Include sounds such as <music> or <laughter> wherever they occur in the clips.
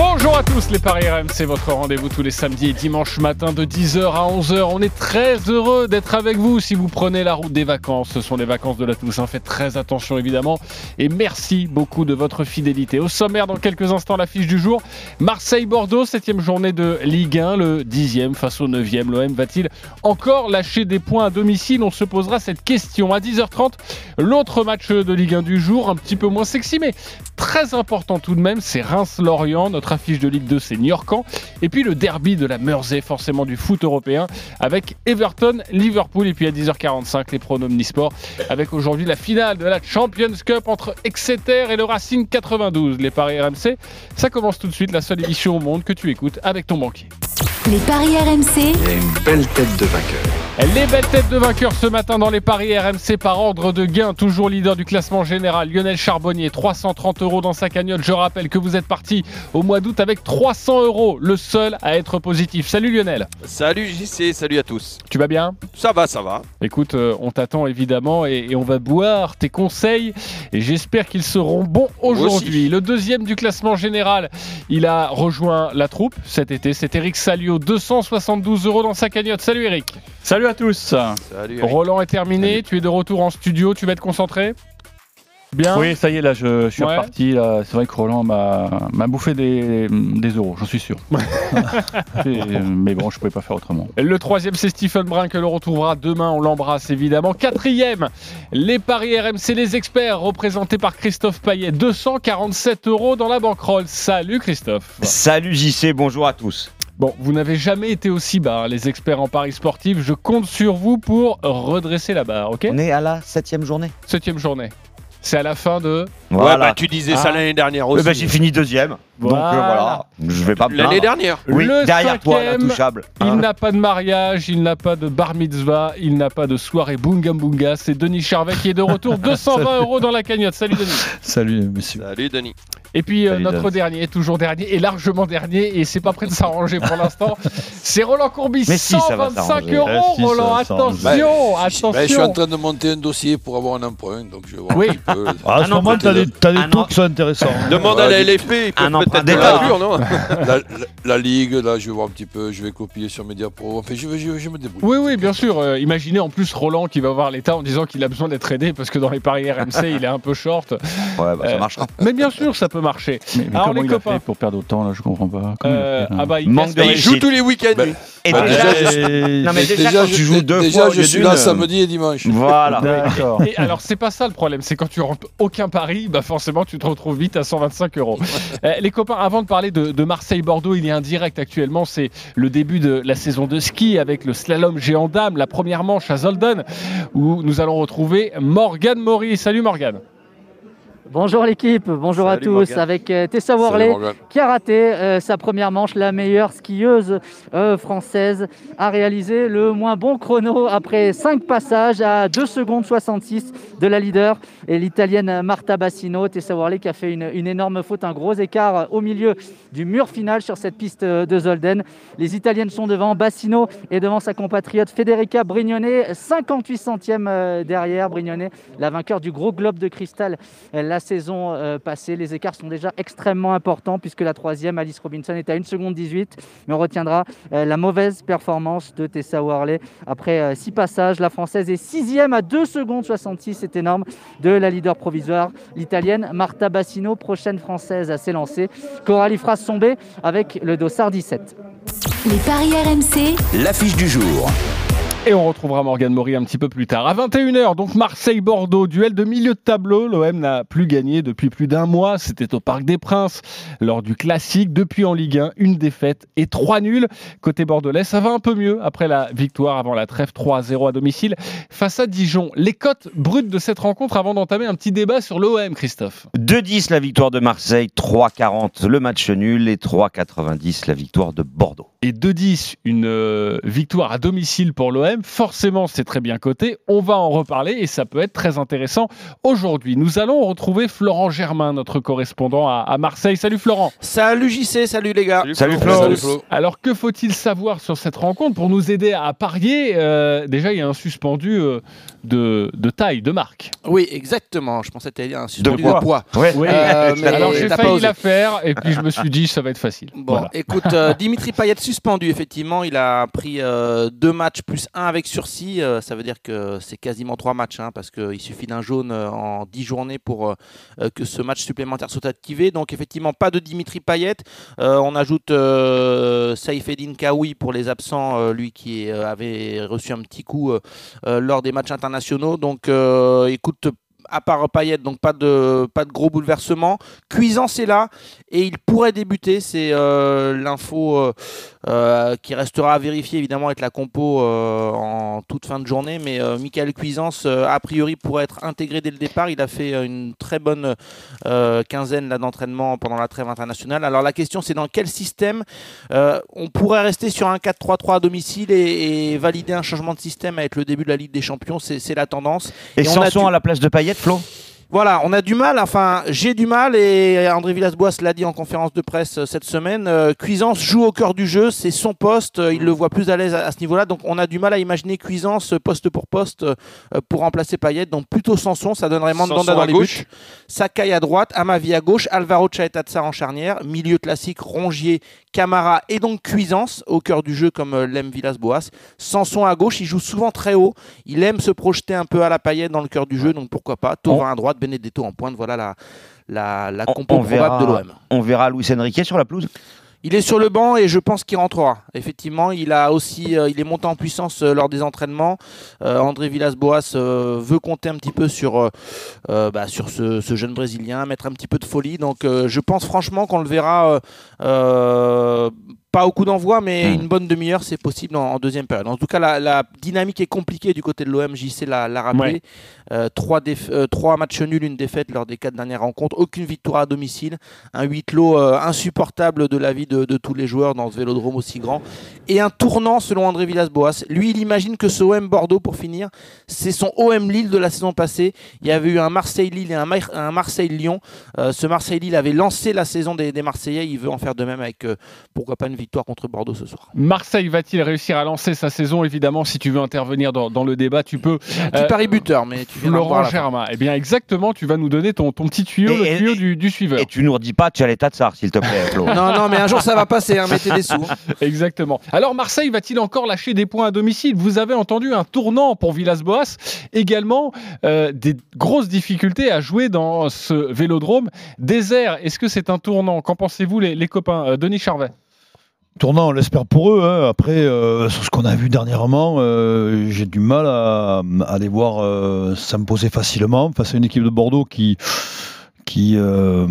Bonjour à tous les Paris RMC, votre rendez-vous tous les samedis et dimanches matin de 10h à 11h. On est très heureux d'être avec vous si vous prenez la route des vacances. Ce sont les vacances de la Toussaint. Faites très attention évidemment. Et merci beaucoup de votre fidélité. Au sommaire, dans quelques instants, l'affiche du jour. Marseille-Bordeaux, 7 journée de Ligue 1, le 10e face au 9e. L'OM va-t-il encore lâcher des points à domicile? On se posera cette question à 10h30. L'autre match de Ligue 1 du jour, un petit peu moins sexy, mais très important tout de même, c'est Reims-Lorient. Notre affiche de Ligue 2, c'est Niorcan. Et puis le derby de la Mersey, forcément du foot européen, avec Everton-Liverpool. Et puis à 10h45, les pronoms Nisport, avec aujourd'hui la finale de la Champions Cup entre Exeter et le Racing 92. Les paris RMC, ça commence tout de suite, la seule émission au monde que tu écoutes avec ton banquier. Les paris RMC, Il y a une belle tête de vainqueur. Les belles têtes de vainqueurs ce matin dans les paris RMC par ordre de gain, toujours leader du classement général. Lionel Charbonnier, 330 euros dans sa cagnotte. Je rappelle que vous êtes parti au mois d'août avec 300 euros, le seul à être positif. Salut Lionel, Salut JC, salut à tous. tu vas bien? Ça va, ça va. Écoute, euh, on t'attend évidemment et, et on va boire tes conseils et j'espère qu'ils seront bons aujourd'hui. Le deuxième du classement général, il a rejoint la troupe cet été. C'est Eric Salio, 272 euros dans sa cagnotte. Salut Eric. Salut à tous. Salut. Roland est terminé, tu es de retour en studio, tu vas être concentré Bien Oui, ça y est, là, je, je suis Ouais. reparti. C'est vrai que Roland m'a m'a bouffé des, des euros, j'en suis sûr. <laughs> Et, mais bon, je pouvais pas faire autrement. Le troisième, c'est Stephen Brun que l'on retrouvera demain. On l'embrasse évidemment. Quatrième, les paris RMC, les experts, représentés par Christophe Payet. 247 euros dans la banquerolle. Salut Christophe. Salut JC, bonjour à tous. Bon, vous n'avez jamais été aussi bas, hein, les experts en paris sportifs. Je compte sur vous pour redresser la barre, ok On est à la septième journée. Septième journée. C'est à la fin de. Ouais, bah tu disais ça Ah. l'année dernière Eh aussi. ben, j'ai fini deuxième. Donc euh, Voilà. je vais pas me l'année dernière. Oui, Le derrière toi, l'intouchable. Il Hein. n'a pas de mariage, il n'a pas de bar mitzvah, il n'a pas de soirée bunga bunga. C'est Denis Charvet qui est de retour. <laughs> 220 euros dans la cagnotte. Salut Denis. Salut, monsieur. Salut Denis. Et puis euh, notre dernier, toujours dernier, et largement dernier, et c'est pas prêt de s'arranger pour l'instant. <laughs> C'est Roland Courbis, Mais si, ça va 125 s'arranger. euros, Eh si, ça Roland. va s'arranger. Attention, Ben, je suis en attention. train de monter un dossier pour avoir un emprunt, donc je vais voir Oui. un petit peu. <laughs> Ah, à ce moment, t'as de- des, t'as des taux qui sont intéressants. <laughs> Demande Ouais, à la LFP, ils peuvent peut-être la non la, la- la Ligue, là, je vais voir un petit peu, je vais copier sur Media Pro. Enfin, je, vais- je, je me débrouille. Oui, oui, bien sûr. Euh, imaginez en plus Roland qui va voir l'État en disant qu'il a besoin d'être aidé parce que dans les paris RMC, il est un peu short. Ouais, bah, ça Euh, marchera. Mais bien sûr, ça peut marcher. Mais, mais Alors, comment les il a copains. fait pour perdre autant là Je comprends pas. Comment il a Euh, fait, là ah bah, il Manque casse de il réussite. joue tous les week-ends. Ben, lui. Et bah, déjà, déjà, je- non mais déjà, quand tu joues deux déjà, fois au je lieu suis d'une, là euh, samedi et dimanche. Voilà. D'accord. Et alors, c'est pas ça le problème, c'est quand tu rentres aucun pari, bah forcément, tu te retrouves vite à 125 euros. Euh, les copains, avant de parler de, de Marseille-Bordeaux, il y a un direct actuellement, c'est le début de la saison de ski avec le slalom géant dame, la première manche à Zolden, où nous allons retrouver Morgane Maury. Salut Morgane. Bonjour l'équipe, bonjour à tous. Avec euh, Tessa Worley qui a raté euh, sa première manche, la meilleure skieuse euh, française a réalisé le moins bon chrono après 5 passages à 2 secondes 66 de la leader et l'italienne Marta Bassino. Tessa Worley qui a fait une, une énorme faute, un gros écart au milieu du mur final sur cette piste de Zolden. Les italiennes sont devant, Bassino et devant sa compatriote Federica Brignone, 58 centièmes euh, derrière Brignone, la vainqueur du gros globe de cristal la saison euh, passée. Les écarts sont déjà extrêmement importants puisque la troisième, Alice Robinson, est à 1 seconde 18. Mais on retiendra euh, la mauvaise performance de Tessa Worley. Après 6 passages, la française est sixième à 2 secondes 66, c'est énorme, de la leader provisoire, l'italienne Marta Bassino, prochaine française à s'élancer. Coralie Fras-Sombé avec le dossard 17. les paris RMC, L'affiche du jour. Et on retrouvera Morgane Maury un petit peu plus tard. À 21h, donc Marseille-Bordeaux, duel de milieu de tableau. L'OM n'a plus gagné depuis plus d'un mois. C'était au Parc des Princes lors du classique. Depuis en Ligue 1, une défaite et trois nuls. Côté bordelais, ça va un peu mieux après la victoire avant la trêve 3-0 à domicile face à Dijon. Les cotes brutes de cette rencontre avant d'entamer un petit débat sur l'OM, Christophe. 2-10 la victoire de Marseille, 3-40 le match nul et 3-90 la victoire de Bordeaux. et 2-10, une euh, victoire à domicile pour l'OM, forcément c'est très bien coté. On va en reparler et ça peut être très intéressant aujourd'hui. Nous allons retrouver Florent Germain, notre correspondant à, à Marseille. Salut Florent. Salut JC, salut les gars. Salut. Flo. Salut, Flo. Alors que faut-il savoir sur cette rencontre pour nous aider à parier? Euh, Déjà il y a un suspendu euh, de, de taille, de marque. Oui, exactement. Je pensais que tu allais dire un suspendu De de poids. poids. Ouais. Oui. Euh, mais <laughs> Alors j'ai failli la faire et puis je me suis dit ça va être facile. Bon, Voilà. écoute, euh, Dimitri Payet suspendu, effectivement, il a pris euh, deux matchs plus un avec sursis. euh, ça veut dire que c'est quasiment trois matchs, hein, parce qu'il suffit d'un jaune euh, en dix journées pour euh, que ce match supplémentaire soit activé. Donc, effectivement, pas de Dimitri Payet. On ajoute euh, Saifeddin Kaoui pour les absents, lui qui avait reçu un petit coup lors des matchs internationaux. Donc, écoute. À part Payet, donc pas de, pas de gros bouleversement. Cuisance est là et il pourrait débuter. C'est euh, l'info euh, euh, qui restera à vérifier évidemment avec la compo en toute fin de journée. Mais Michael Cuisance, a priori, pourrait être intégré dès le départ. Il a fait une très bonne quinzaine là, d'entraînement pendant la trêve internationale. Alors la question, c'est dans quel système on pourrait rester sur un 4-3-3 à domicile et, et valider un changement de système avec le début de la Ligue des Champions? C'est c'est la tendance. Et, on a Sanson du- à la place de Payet, Flo voilà, on a du mal, enfin j'ai du mal et André Villas-Boas l'a dit en conférence de presse euh, cette semaine, euh, Cuisance joue au cœur du jeu, c'est son poste, euh, il le voit plus à l'aise à, ce niveau-là, donc on a du mal à imaginer Cuisance poste pour poste pour remplacer Payet, donc plutôt Sanson, ça donnerait Mandanda dans les gauche. buts, Sakai à droite, Amavi à gauche, Alvaro Chaetatsar en charnière, milieu classique, Rongier, Camara et donc Cuisance au cœur du jeu comme l'aime Villas-Boas, Sanson à gauche, il joue souvent très haut, il aime se projeter un peu à la Payet dans le cœur du jeu, donc pourquoi pas, Thauvin à droite, Benedetto en pointe, voilà la, la, la On- compo on probable verra. de l'OM. On verra Luis Enrique sur la pelouse Il est sur le banc et je pense qu'il rentrera. Effectivement, il a aussi, euh, il est monté en puissance euh, lors des entraînements. Euh, André Villas-Boas veut compter un petit peu sur, bah, sur ce, ce jeune Brésilien, mettre un petit peu de folie. Donc, je pense franchement qu'on le verra. Pas au coup d'envoi, mais Hmm. une bonne demi-heure, c'est possible en, en deuxième période. En tout cas, la, la dynamique est compliquée du côté de l'OM. JC l'a l'a rappelé. Ouais. Euh, trois, déf- euh, trois matchs nuls, une défaite lors des quatre dernières rencontres. Aucune victoire à domicile. Un huis clos euh, insupportable de la vie de, de tous les joueurs dans ce vélodrome aussi grand. Et un tournant selon André Villas-Boas. Lui, il imagine que ce OM Bordeaux, pour finir, c'est son OM Lille de la saison passée. Il y avait eu un Marseille-Lille et un, Mar- un Marseille-Lyon. Ce Marseille-Lille avait lancé la saison des, des Marseillais. Il veut en faire de même avec, pourquoi pas, une victoire contre Bordeaux ce soir. Marseille va-t-il réussir à lancer sa saison Évidemment, si tu veux intervenir dans, dans le débat, tu peux. Petit Euh, pari buteur, mais tu viens Laurent. Germain. Eh bien, exactement, tu vas nous donner ton, ton petit tuyau, Et- le et- tuyau du, du suiveur. Et tu nous redis pas Tchaleta Tsar, s'il te plaît, Flo. <laughs> Non, non, mais un jour ça va passer, hein, mettez des sous. <laughs> Exactement. Alors, Marseille va-t-il encore lâcher des points à domicile Vous avez entendu un tournant pour Villas-Boas. Également, euh, des grosses difficultés à jouer dans ce vélodrome désert. Est-ce que c'est un tournant? Qu'en pensez-vous, les, les copains Euh, Denis Charvet? Tournant, on l'espère pour eux. hein. Après, euh, sur ce qu'on a vu dernièrement, euh, j'ai du mal à, à les voir euh, s'imposer facilement face à une équipe de Bordeaux qui qui euh,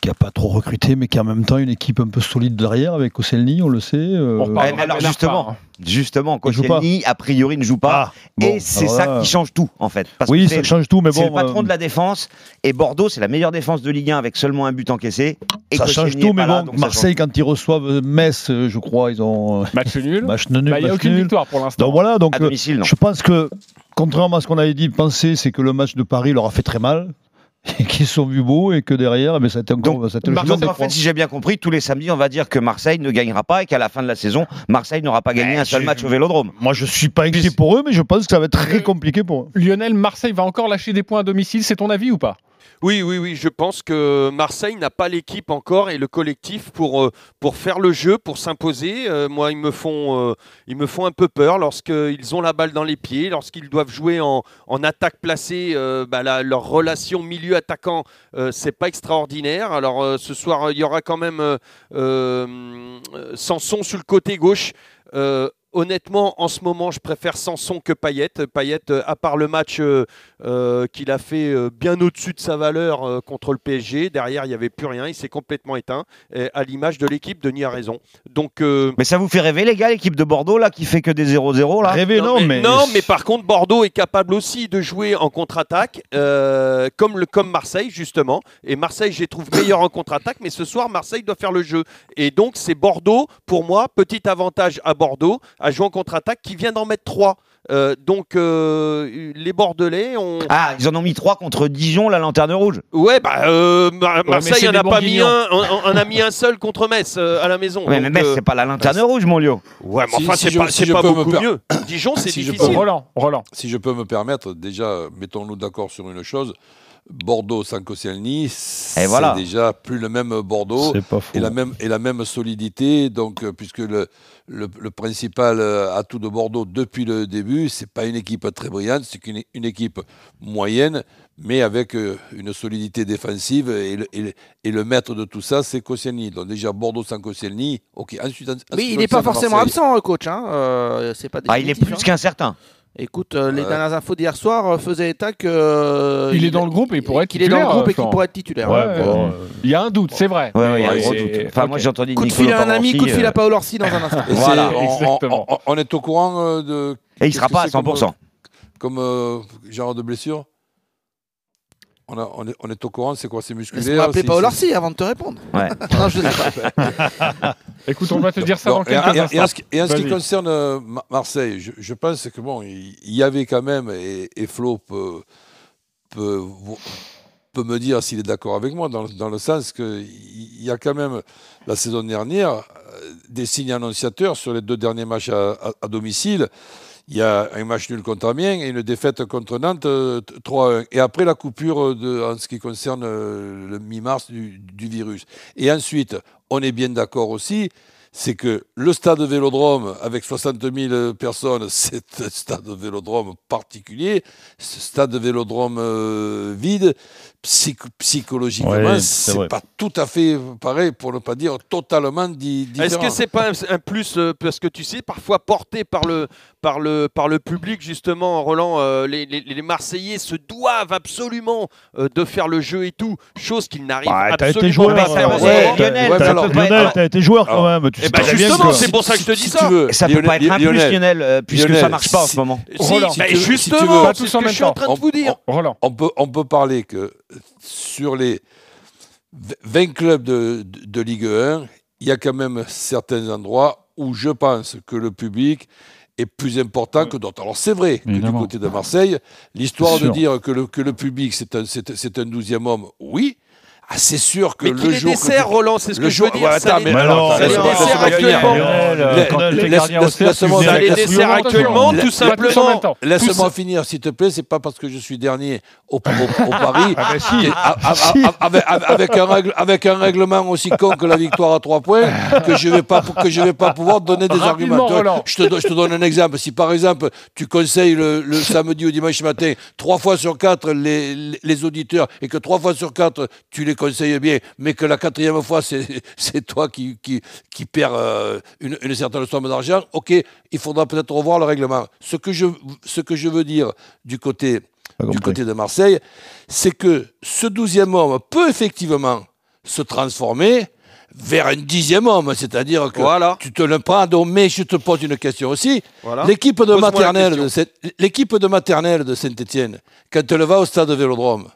qui a pas trop recruté, mais qui est en même temps une équipe un peu solide derrière avec Osselny, on le sait. euh, On mais alors, justement. Justement. Koscielny, a priori, ne joue pas. Ah, bon, et c'est ça là, qui change tout, en fait. Parce Oui, que ça c'est- change tout, mais C'est bon. le patron euh, de la défense. Et Bordeaux, c'est la meilleure défense de Ligue 1 avec seulement un but encaissé. Et ça Koscielny change tout, mais bon, Marseille, quand ils reçoivent Metz, euh, je crois, ils ont <laughs> Match nul. match nul. Bah, Il n'y a aucune nul. victoire pour l'instant. Donc voilà, donc À euh, domicile, non. je pense que, contrairement à ce qu'on avait dit, penser, c'est que le match de Paris leur a fait très mal, et qu'ils se sont vus beaux, et que derrière, eh ben, ça a été encore Donc, ça a en fait, si j'ai bien compris, tous les samedis, on va dire que Marseille ne gagnera pas et qu'à la fin de la saison, Marseille n'aura pas gagné Eh, un seul match au Vélodrome. Moi, je suis pas inquiet pour eux, mais je pense que ça va être très compliqué pour eux. Lionel, Marseille va encore lâcher des points à domicile. C'est ton avis ou pas? Oui, oui, oui. Je pense que Marseille n'a pas l'équipe encore et le collectif pour, euh, pour faire le jeu, pour s'imposer. Euh, moi, ils me, font, euh, ils me font un peu peur lorsqu'ils ont la balle dans les pieds, lorsqu'ils doivent jouer en, en attaque placée. bah, leur relation milieu-attaquant, c'est pas extraordinaire. Alors, ce soir, il y aura quand même Sanson sur le côté gauche. Honnêtement, en ce moment, je préfère Sanson que Payet. Payet, euh, à part le match euh, euh, qu'il a fait bien au-dessus de sa valeur euh, contre le PSG, derrière, il n'y avait plus rien. Il s'est complètement éteint, et à l'image de l'équipe. Denis a raison. Donc, euh, Mais ça vous fait rêver, les gars, l'équipe de Bordeaux, là, qui fait que des 0-0, là? Rêver, non, mais. non, mais par contre, Bordeaux est capable aussi de jouer en contre-attaque, euh, comme, le, comme Marseille, justement. Et Marseille, je les trouve meilleurs en contre-attaque, mais ce soir, Marseille doit faire le jeu. Et donc, c'est Bordeaux, pour moi, petit avantage à Bordeaux, à jouer en contre-attaque, qui vient d'en mettre trois. Euh, donc euh, les Bordelais ont. Ah, ils en ont mis trois contre Dijon, la lanterne rouge. Ouais, bah euh, Mar- mais Marseille en a pas mis un, on, on a mis un seul contre Metz euh, à la maison. Ouais, mais Donc, Metz, euh, c'est pas la lanterne rouge, mon lieu. Ouais, mais Si- enfin si c'est pas, je pas beaucoup per- mieux. Dijon, c'est difficile. peux- Roland, Roland. Si je peux me permettre, déjà, mettons-nous d'accord sur une chose. Bordeaux sans Koscielny, c'est voilà. déjà plus le même Bordeaux et la même et la même solidité. Donc, euh, puisque le, le, le principal euh, atout de Bordeaux depuis le début, c'est pas une équipe très brillante, c'est une, une équipe moyenne, mais avec euh, une solidité défensive. Et le, et le- et le maître de tout ça, c'est Koscielny. Donc déjà Bordeaux sans Koscielny. Ok. Ensuite, Oui, il n'est pas forcément Marseille- absent, coach. Hein. euh, pas Ah, il est plus hein. qu'incertain. Écoute, euh, les Euh, dernières infos d'hier soir euh, faisaient état que. euh, Il est dans le groupe et il pourrait être qu'il est dans le titulaire, groupe et qu'il Florent. pourrait être titulaire. Ouais, Ouais, bon, ouais. Il y a un doute, c'est vrai. Ouais, ouais, il y a un gros c'est- doute. Enfin, ok. moi, j'ai entendu Coup de fil à un ami, coup de fil euh, à Paolo Orsi dans un instant. Et c'est- Voilà. on- on, Exactement. on- on est au courant euh, de. Et il sera qu'est-ce pas à c'est comme, 100%. Comme euh, genre de blessure? On, a- on est, on est au courant, c'est quoi C'est musculaire Laisse-moi appeler c'est- Paolo c'est- Orsi avant de te répondre. Ouais. <laughs> non, je sais <laughs> pas. Écoute, on va te dire ça Non, dans et, quelques et- et en ce qui, et en ce qui Vas-y. concerne euh, Ma- Marseille, je, je pense que bon, il y avait quand même, et, et Flo peut, peut, me dire s'il est d'accord avec moi, dans, le- dans le sens qu'il y a quand même, la saison dernière, euh, des signes annonciateurs sur les deux derniers matchs à, à- à domicile. Il y a un match nul contre Amiens et une défaite contre Nantes euh, t- 3-1. Et après la coupure de, en ce qui concerne euh, le mi-mars du, du virus. Et ensuite, on est bien d'accord aussi, c'est que le stade Vélodrome, avec 60 000 personnes, <laughs> c'est un stade Vélodrome particulier. Ce stade Vélodrome euh, vide, psych- psychologiquement, Ouais, c'est pas tout à fait pareil, pour ne pas dire totalement di- différent. Est-ce que c'est pas un, un plus euh, parce que tu sais parfois porté par le par le par le public justement Roland euh, les, les- les Marseillais se doivent absolument euh, de faire le jeu et tout chose qu'ils n'arrivent Bah, absolument joueur, pas à faire. ouais, moment. Lionel, Ouais, alors- Lionel, t'as été joueur quand Alors, même. Tu Eh ben, justement, c'est pour ça que je te dis si ça. veux, Ça peut pas être un plus, Lionel, euh, puisque Lionel, ça marche pas en ce moment. Roland, justement, c'est ce que je suis en train de vous dire. Roland. on peut, on peut parler que sur les 20 clubs de, de- de Ligue 1, il y a quand même certains endroits où je pense que le public est plus important que d'autres. Alors c'est vrai que du côté de Marseille, l'histoire de dire que le, que le public c'est un, c'est, c'est un douzième homme, oui. Ah, c'est sûr que Mais le les jour que- Roland, c'est ce le que je veux dire. ouais, attends, mais alors, les laisse-moi- dessert laisse-moi actuellement. euh, les la dessert souillure. actuellement, tout simplement. Laisse-moi finir, s'il te plaît. C'est pas parce que je suis dernier au, <laughs> Paris, avec, un règle- avec un règlement aussi con que la victoire à trois points, que je vais pas que je vais pas pouvoir donner des arguments. Je te, don- je te donne un exemple. Si par exemple tu conseilles le, samedi ou dimanche matin trois fois sur quatre les auditeurs et que trois fois sur quatre tu les conseilles bien, mais que la quatrième fois c'est <laughs> c'est toi qui, qui, qui perds euh, une, une certaine somme d'argent, ok, il faudra peut-être revoir le règlement. Ce que je, ce que je veux dire du côté, du côté de Marseille, c'est que ce douzième homme peut effectivement se transformer vers un dixième homme, c'est-à-dire que Voilà. tu te le prends. Donc, mais je te pose une question aussi. Voilà. L'équipe de maternelle de cette- l'équipe de maternelle de Saint-Étienne, quand elle va au stade Vélodrome,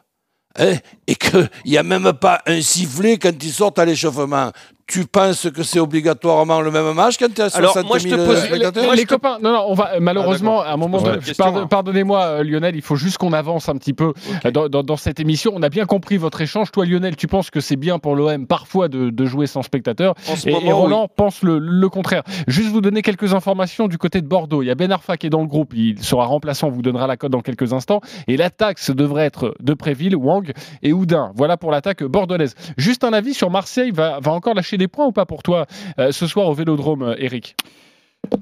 hein, et qu'il n'y a même pas un sifflet quand ils sortent à l'échauffement, tu penses que c'est obligatoirement le même match quand tu as 60 Alors, moi, je te 000 pose- spectateurs les, les copains, non, non, on va euh, malheureusement à un moment. Pardon- hein. Pardonnez-moi, euh, Lionel, il faut juste qu'on avance un petit peu euh, dans, dans- dans cette émission. On a bien compris votre échange. Toi, Lionel, tu penses que c'est bien pour l'OM parfois de, de jouer sans spectateur, et, moment, et Roland pense le, le contraire. Juste vous donner quelques informations du côté de Bordeaux. Il y a Ben Arfa qui est dans le groupe. Il sera remplaçant. On vous donnera la cote dans quelques instants. Et l'attaque, ce devrait être de Préville, Wang et Houdin. Voilà pour l'attaque bordelaise. Juste un avis sur Marseille. Va, va encore lâcher des points ou pas pour toi euh, ce soir au Vélodrome, euh, Eric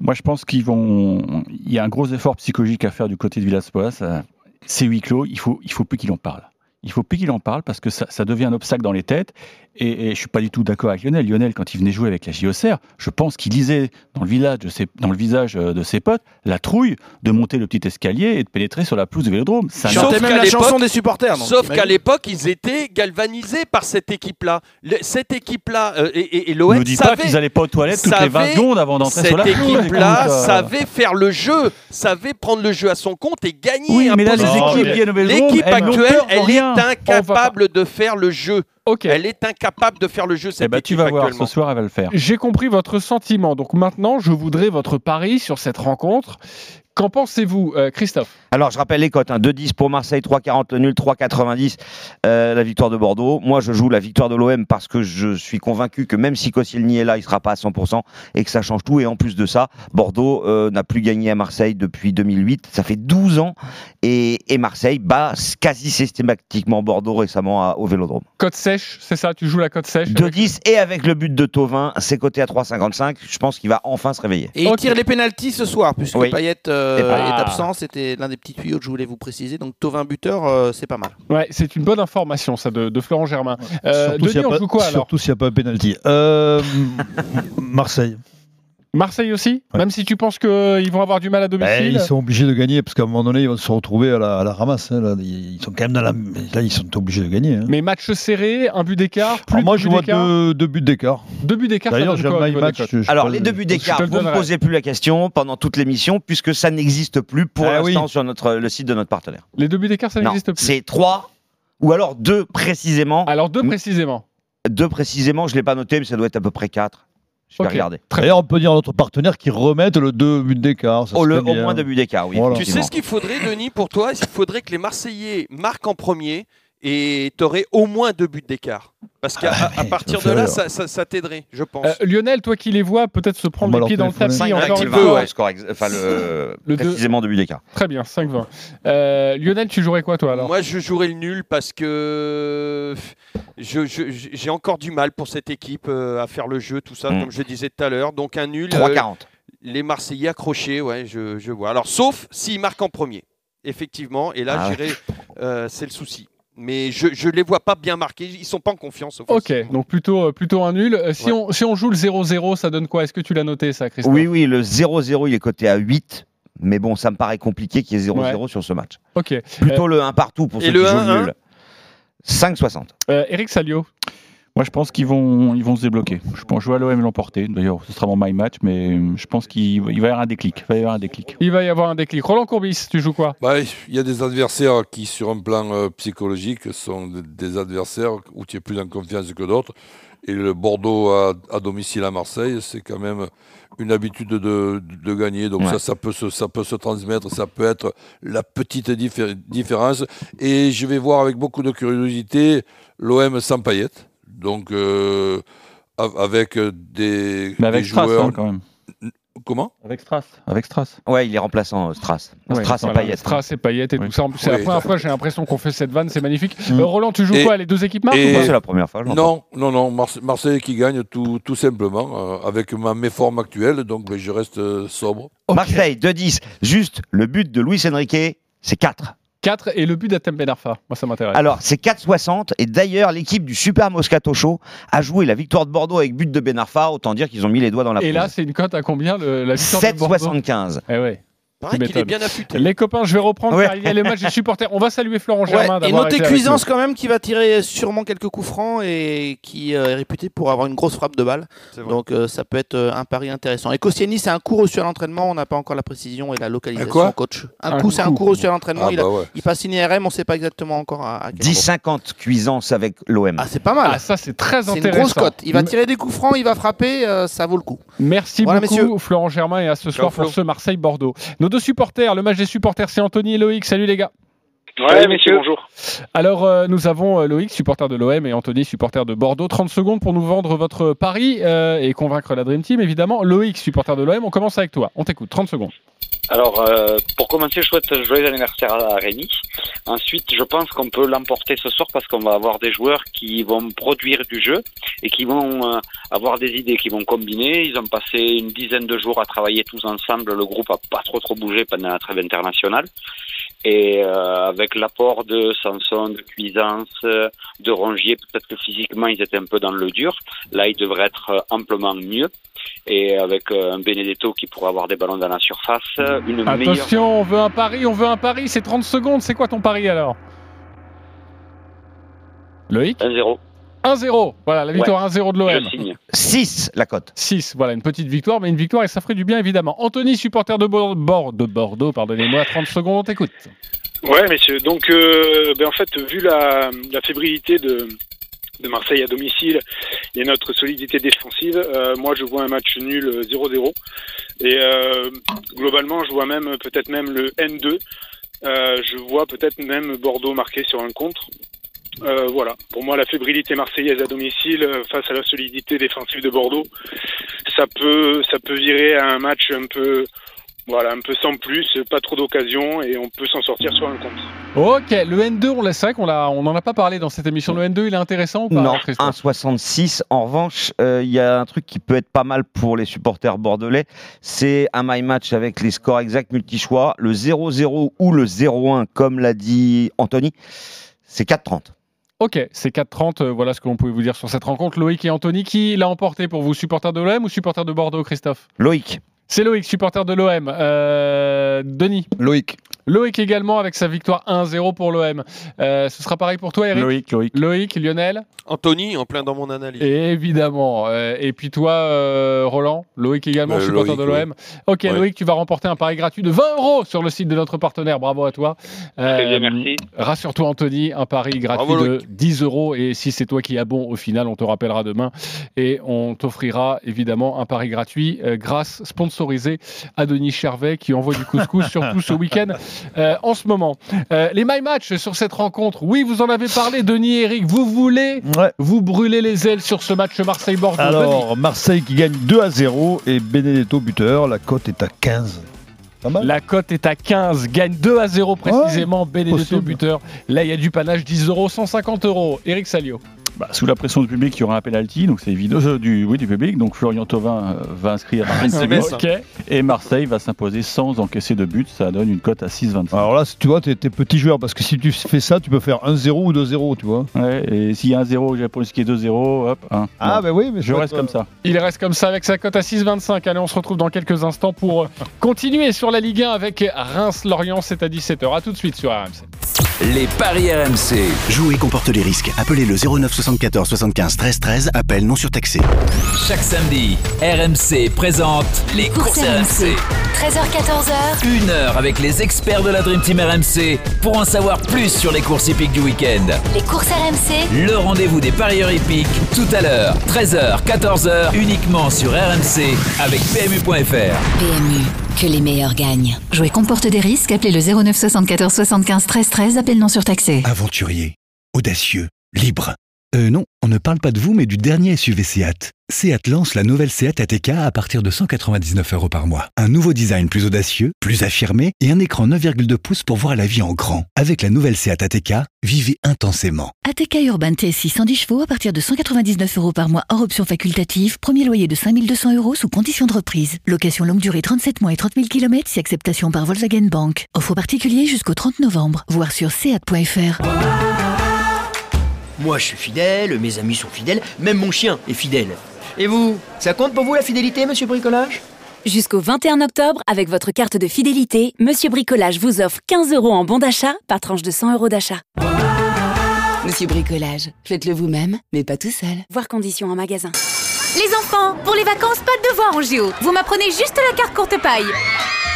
Moi, je pense qu'ils vont. Il y a un gros effort psychologique à faire du côté de Villas-Boas. Euh, C'est huis clos. Il faut, il faut plus qu'il en parle. Il faut plus qu'il en parle parce que ça, ça devient un obstacle dans les têtes. Et, et je suis pas du tout d'accord avec Lionel. Lionel, quand il venait jouer avec la JOCR, je pense qu'il lisait dans le, village de ses- dans le visage euh, de ses potes la trouille de monter le petit escalier et de pénétrer sur la pelouse du Vélodrome. Ça n'a- Sauf Chantait même qu'à la l'époque- chanson des supporters. donc, Sauf qu'à l'époque, ils étaient galvanisés par cette équipe-là. Cette équipe-là euh, et, et, et Ne l'OM dis pas savait, qu'ils allaient pas aux toilettes toutes les 20 savait- secondes avant d'entrer sur la cette pelouse. équipe-là écoute, euh. savait faire le jeu, savait prendre le jeu à son compte et gagner. Oui, mais là, les équipes. L'équipe actuelle, elle est incapable de faire le jeu. Elle est incapable de faire le jeu. Cette Eh ben, tu vas voir, ce soir, elle va le faire. J'ai compris votre sentiment. Donc maintenant, je voudrais votre pari sur cette rencontre. Qu'en pensez-vous, euh, Christophe? Alors, je rappelle les cotes. Hein. 2-10 pour Marseille, 3-40 le nul, 3-90 euh, la victoire de Bordeaux. Moi, je joue la victoire de l'OM parce que je suis convaincu que même si Koscielny est là, il ne sera pas à 100% et que ça change tout. Et en plus de ça, Bordeaux euh, n'a plus gagné à Marseille depuis 2008. Ça fait 12 ans. Et, et Marseille bat quasi systématiquement Bordeaux récemment à- au Vélodrome. Cote sèche, c'est ça? Tu joues la cote sèche? 2-10 et avec le but de Tovin, c'est coté à 3,55. Je pense qu'il va enfin se réveiller. Et il tire les pénalties ce soir, puisque Oui. Payet euh, Et bah- est absent. C'était l'un des petits tuyaux que je voulais vous préciser. Donc Tovin buteur, euh, c'est pas mal. Ouais, c'est une bonne information, ça, de, de Florent Germain. Euh, Surtout s'il n'y a, pas- quoi alors surtout s'il n'y a pas un penalty. Euh, <laughs> Marseille. Marseille aussi Même si tu penses qu'ils vont avoir du mal à Ben, domicile ils sont obligés de gagner parce qu'à un moment donné, ils vont se retrouver à la, à la ramasse. hein, là. Ils sont quand même dans la. Là, ils sont obligés de gagner. hein. Mais match serré, un but d'écart, plus Alors moi, de je vois deux, deux buts d'écart. Deux buts d'écart, D'ailleurs, donne j'ai quoi match. je- je Alors, les le- deux buts d'écart, vous ne me posez plus la question pendant toute l'émission, puisque ça n'existe plus pour Ah l'instant oui. sur notre, le site de notre partenaire. Les deux buts d'écart, ça Non, n'existe plus. c'est 3 ou alors 2 précisément. Alors deux précisément. 2 précisément, je ne l'ai pas noté, mais ça doit être à peu près 4. Je vais Ok. regarder. D'ailleurs, on peut dire à notre partenaire qu'ils remettent le deux buts d'écart. au bien. moins deux buts d'écart, oui. Voilà. Tu sais ce qu'il faudrait, Denis, pour toi? Il faudrait que les Marseillais marquent en premier et tu aurais au moins deux buts d'écart. Parce qu'à à- à partir de là, ça, ça- ça t'aiderait, je pense. Euh, Lionel, toi qui les vois, peut-être se prendre les pieds dans le tapis 5 encore une fois. ouais, score ex- enfin, le, <laughs> Le précisément deux buts d'écart. Très bien, 5-20. Euh, Lionel, tu jouerais quoi toi alors? Moi, je jouerais le nul parce que je- je- j'ai encore du mal pour cette équipe euh, à faire le jeu, tout ça, Mm. comme je disais tout à l'heure. Donc un nul. 3,40. euh, les Marseillais accrochés, ouais, je, je vois. Alors, sauf s'ils marquent en premier, effectivement. Et là, Ah ouais. euh, c'est le souci. Mais je ne les vois pas bien marqués. Ils sont pas en confiance. Ok, offensivement. donc plutôt, euh, plutôt un nul. Euh, si, Ouais. on, si on joue le 0-0, ça donne quoi? Est-ce que tu l'as noté ça, Christophe? Oui, oui, le 0-0, il est coté à 8. Mais bon, ça me paraît compliqué qu'il y ait 0-0 sur ce match. Ok. Plutôt le 1 partout pour et ceux le qui jouent 1-1? le nul. 5,60. Euh, Eric Salio Moi, je pense qu'ils vont, ils vont se débloquer. Je pense jouer à l'OM l'emporter. D'ailleurs, ce sera mon my match, mais euh, je pense qu'il va y avoir un déclic. Il va y avoir un déclic. Il va y avoir un déclic. Roland Courbis, tu joues quoi? Bah, Il y a des adversaires qui, sur un plan euh, psychologique, sont de- des adversaires où tu es plus en confiance que d'autres. Et le Bordeaux à, à domicile à Marseille, c'est quand même une habitude de, de gagner. Donc Ouais. ça, ça peut, se, ça peut se transmettre, ça peut être la petite diffé- différence. Et je vais voir avec beaucoup de curiosité l'OM sans paillettes. Donc euh, av- avec des, Mais avec des Strass, joueurs... hein, quand même. Comment? Avec Strass. Avec Strass. Ouais, il est remplaçant, euh, Strass. Ouais, Strass et Voilà, Payet. Strass et Payet et Oui. tout ça. C'est la première fois j'ai l'impression qu'on fait cette vanne, c'est magnifique. Mm. Euh, Roland, tu joues Et- quoi Les deux équipes marquent et- ou pas? C'est la première fois. Non, non, non, Marse- Marseille qui gagne tout, tout simplement, euh, avec ma méforme actuelle, donc ben, je reste euh, sobre. Marseille, 2-10. Juste, le but de Luis Enrique, c'est 4. 4 et le but d'Atem Ben Arfa. Moi, ça m'intéresse. Alors, c'est 4,60. Et d'ailleurs, l'équipe du Super Moscato Show a joué la victoire de Bordeaux avec but de Ben Arfa. Autant dire qu'ils ont mis les doigts dans la Et là, c'est une cote à combien le, la victoire de Bordeaux? 7,75. Eh ouais. Pareil qu'il est bien affûté. Les copains, je vais reprendre Ouais. car il y a les matchs des supporters. On va saluer Florent Germain Ouais, et avec Cuisance quand même qui va tirer sûrement quelques coups francs et qui euh, est réputé pour avoir une grosse frappe de balle. Donc euh, ça peut être euh, un pari intéressant. Et Koscielny, c'est un coup reçu à l'entraînement. On n'a pas encore la précision et la localisation, quoi coach. Un, Un coup, c'est un coup. reçu à l'entraînement. Ah il, a- bah ouais. il passe une IRM, on ne sait pas exactement encore à, à quel endroit. 10,50 Cuisance avec l'OM. Ah, c'est pas mal. Ah, ça, c'est très c'est une intéressant. grosse cote. Il va tirer des coups francs, il va frapper, euh, ça vaut le coup. Merci Voilà, beaucoup, messieurs. Florent Germain, et à ce soir pour ce Marseille-Bordeaux. Deux supporters, le match des supporters, c'est Anthony et Loïc. Salut les gars. Ouais, messieurs, bonjour. Alors, euh, nous avons euh, Loïc, supporter de l'OM, et Anthony, supporter de Bordeaux. 30 secondes pour nous vendre votre pari euh, et convaincre la Dream Team, évidemment. Loïc, supporter de l'OM, on commence avec toi. On t'écoute, 30 secondes. Alors, euh, pour commencer, je souhaite joyeux anniversaire à Rémi. Ensuite, je pense qu'on peut l'emporter ce soir parce qu'on va avoir des joueurs qui vont produire du jeu et qui vont euh, avoir des idées, qui vont combiner. Ils ont passé une dizaine de jours à travailler tous ensemble. Le groupe a pas trop trop bougé pendant la trêve internationale. Et euh, avec l'apport de Sanson, de Cuisance, de Rongier, peut-être que physiquement ils étaient un peu dans le dur. Là, ils devraient être euh, amplement mieux. Et avec euh, un Benedetto qui pourrait avoir des ballons dans la surface, euh, une meilleure Attention, on veut un pari, on veut un pari, c'est 30 secondes. C'est quoi ton pari alors? Loïc? 1-0. 1-0. Voilà, la victoire 1-0 de l'OM. Je signe. 6 la cote. 6, voilà, une petite victoire, mais une victoire et ça ferait du bien évidemment. Anthony, supporter de, Bor- Bor- de Bordeaux, pardonnez-moi, 30 secondes, on t'écoute. Ouais, messieurs. Donc, euh, ben, en fait, vu la, la fébrilité de, de Marseille à domicile et notre solidité défensive, euh, moi je vois un match nul euh, 0-0. Et euh, globalement, je vois même peut-être même le N2. Euh, je vois peut-être même Bordeaux marqué sur un contre. Euh, voilà. Pour moi, la fébrilité marseillaise à domicile euh, face à la solidité défensive de Bordeaux, ça peut, ça peut virer à un match un peu, voilà, un peu sans plus, pas trop d'occasions et on peut s'en sortir sur un contre. Ok, le N2, on laisse ça qu'on a, on n'en a pas parlé dans cette émission. Le N2, il est intéressant ou pas Non, Christophe 1,66. En revanche, euh, il y a un truc qui peut être pas mal pour les supporters bordelais. C'est un my match avec les scores exacts multi-choix. Le 0-0 ou le 0-1, comme l'a dit Anthony, c'est 4,30. Ok, c'est 4-30. euh, Voilà ce que l'on pouvait vous dire sur cette rencontre. Loïc et Anthony, qui l'a emporté pour vous Supporter de l'OM ou supporter de Bordeaux, Christophe? Loïc. C'est Loïc, supporter de l'OM. Euh, Denis? Loïc. Loïc également avec sa victoire 1-0 pour l'OM. Euh, ce sera pareil pour toi, Eric Loïc, Loïc. Loïc, Lionel Anthony, en plein dans mon analyse. Évidemment. Euh, et puis toi, euh, Roland, Loïc également, Euh, supporter de l'OM. Ok, Ouais. Loïc, tu vas remporter un pari gratuit de 20 euros sur le site de notre partenaire. Bravo à toi. Très bien, merci. Rassure-toi, Anthony, un pari gratuit Bravo, de Loïc. 10 euros. Et si c'est toi qui as bon au final, on te rappellera demain. Et on t'offrira évidemment un pari gratuit euh, grâce sponsorisé à Denis Chervet qui envoie du couscous, surtout ce <laughs> week-end euh, en ce moment. Euh, les My Match sur cette rencontre. Oui, vous en avez parlé, Denis et Eric. Vous voulez Ouais. vous brûler les ailes sur ce match Marseille-Bordeaux Denis Alors, Marseille qui gagne 2 à 0 et Benedetto buteur. La cote est à 15. Pas mal. La cote est à 15, gagne 2 à 0 précisément, Benedetto possible. buteur. Là, il y a du panache, 10 euros, 150 euros. Eric Salio. Bah, sous la pression du public, il y aura un penalty, donc c'est évident. euh, du, oui, du public. Donc Florian Thauvin euh, va inscrire un c'est but. Metz, hein. Ok. Et Marseille va s'imposer sans encaisser de but. Ça donne une cote à 6,25. Alors là, si tu vois, t'es t'es petit joueur parce que si tu fais ça, tu peux faire 1-0 ou 2-0, tu vois. Ouais, et s'il y a un 0 au Japon, ce qui est 2-0, hop. un. Ah, ben oui, mais Je reste comme ça. Il reste comme ça avec sa cote à 6,25. Allez, on se retrouve dans quelques instants pour continuer sur la Ligue 1 avec Reims-Lorient. C'est à 17h. À tout de suite sur RMC. Les paris RMC. Jouer comporte les risques. Appelez le 09 74 75 13 13. Appel non surtaxé. Chaque samedi, RMC présente les courses RMC. 13h14h. Une heure avec les experts de la Dream Team RMC pour en savoir plus sur les courses hippiques du week-end. Les courses RMC. Le rendez-vous des parieurs hippiques tout à l'heure, 13h, 14h, uniquement sur RMC avec PMU.fr. PMU, que les meilleurs gagnent. Jouer comporte des risques. Appelez le 09 74 75 13 13. Appel non surtaxé. Aventurier, audacieux, libre. Euh non, on ne parle pas de vous, mais du dernier SUV Seat. Seat lance la nouvelle Seat ATK à partir de 199 euros par mois. Un nouveau design plus audacieux, plus affirmé et un écran 9,2 pouces pour voir la vie en grand. Avec la nouvelle Seat ATK, vivez intensément. ATK Urban TSI 110 chevaux à partir de 199 euros par mois hors option facultative. Premier loyer de 5200 euros sous condition de reprise. Location longue durée 37 mois et 30 000 km si acceptation par Volkswagen Bank. Offre particulier jusqu'au 30 novembre. Voir sur seat.fr. Moi, je suis fidèle, mes amis sont fidèles, même mon chien est fidèle. Et vous, ça compte pour vous la fidélité, monsieur Bricolage? Jusqu'au 21 octobre, avec votre carte de fidélité, Monsieur Bricolage vous offre 15 euros en bon d'achat par tranche de 100 euros d'achat. Monsieur Bricolage, faites-le vous-même, mais pas tout seul. Voir conditions en magasin. Les enfants, pour les vacances, pas de devoirs en géo. Vous m'apprenez juste la carte courte paille.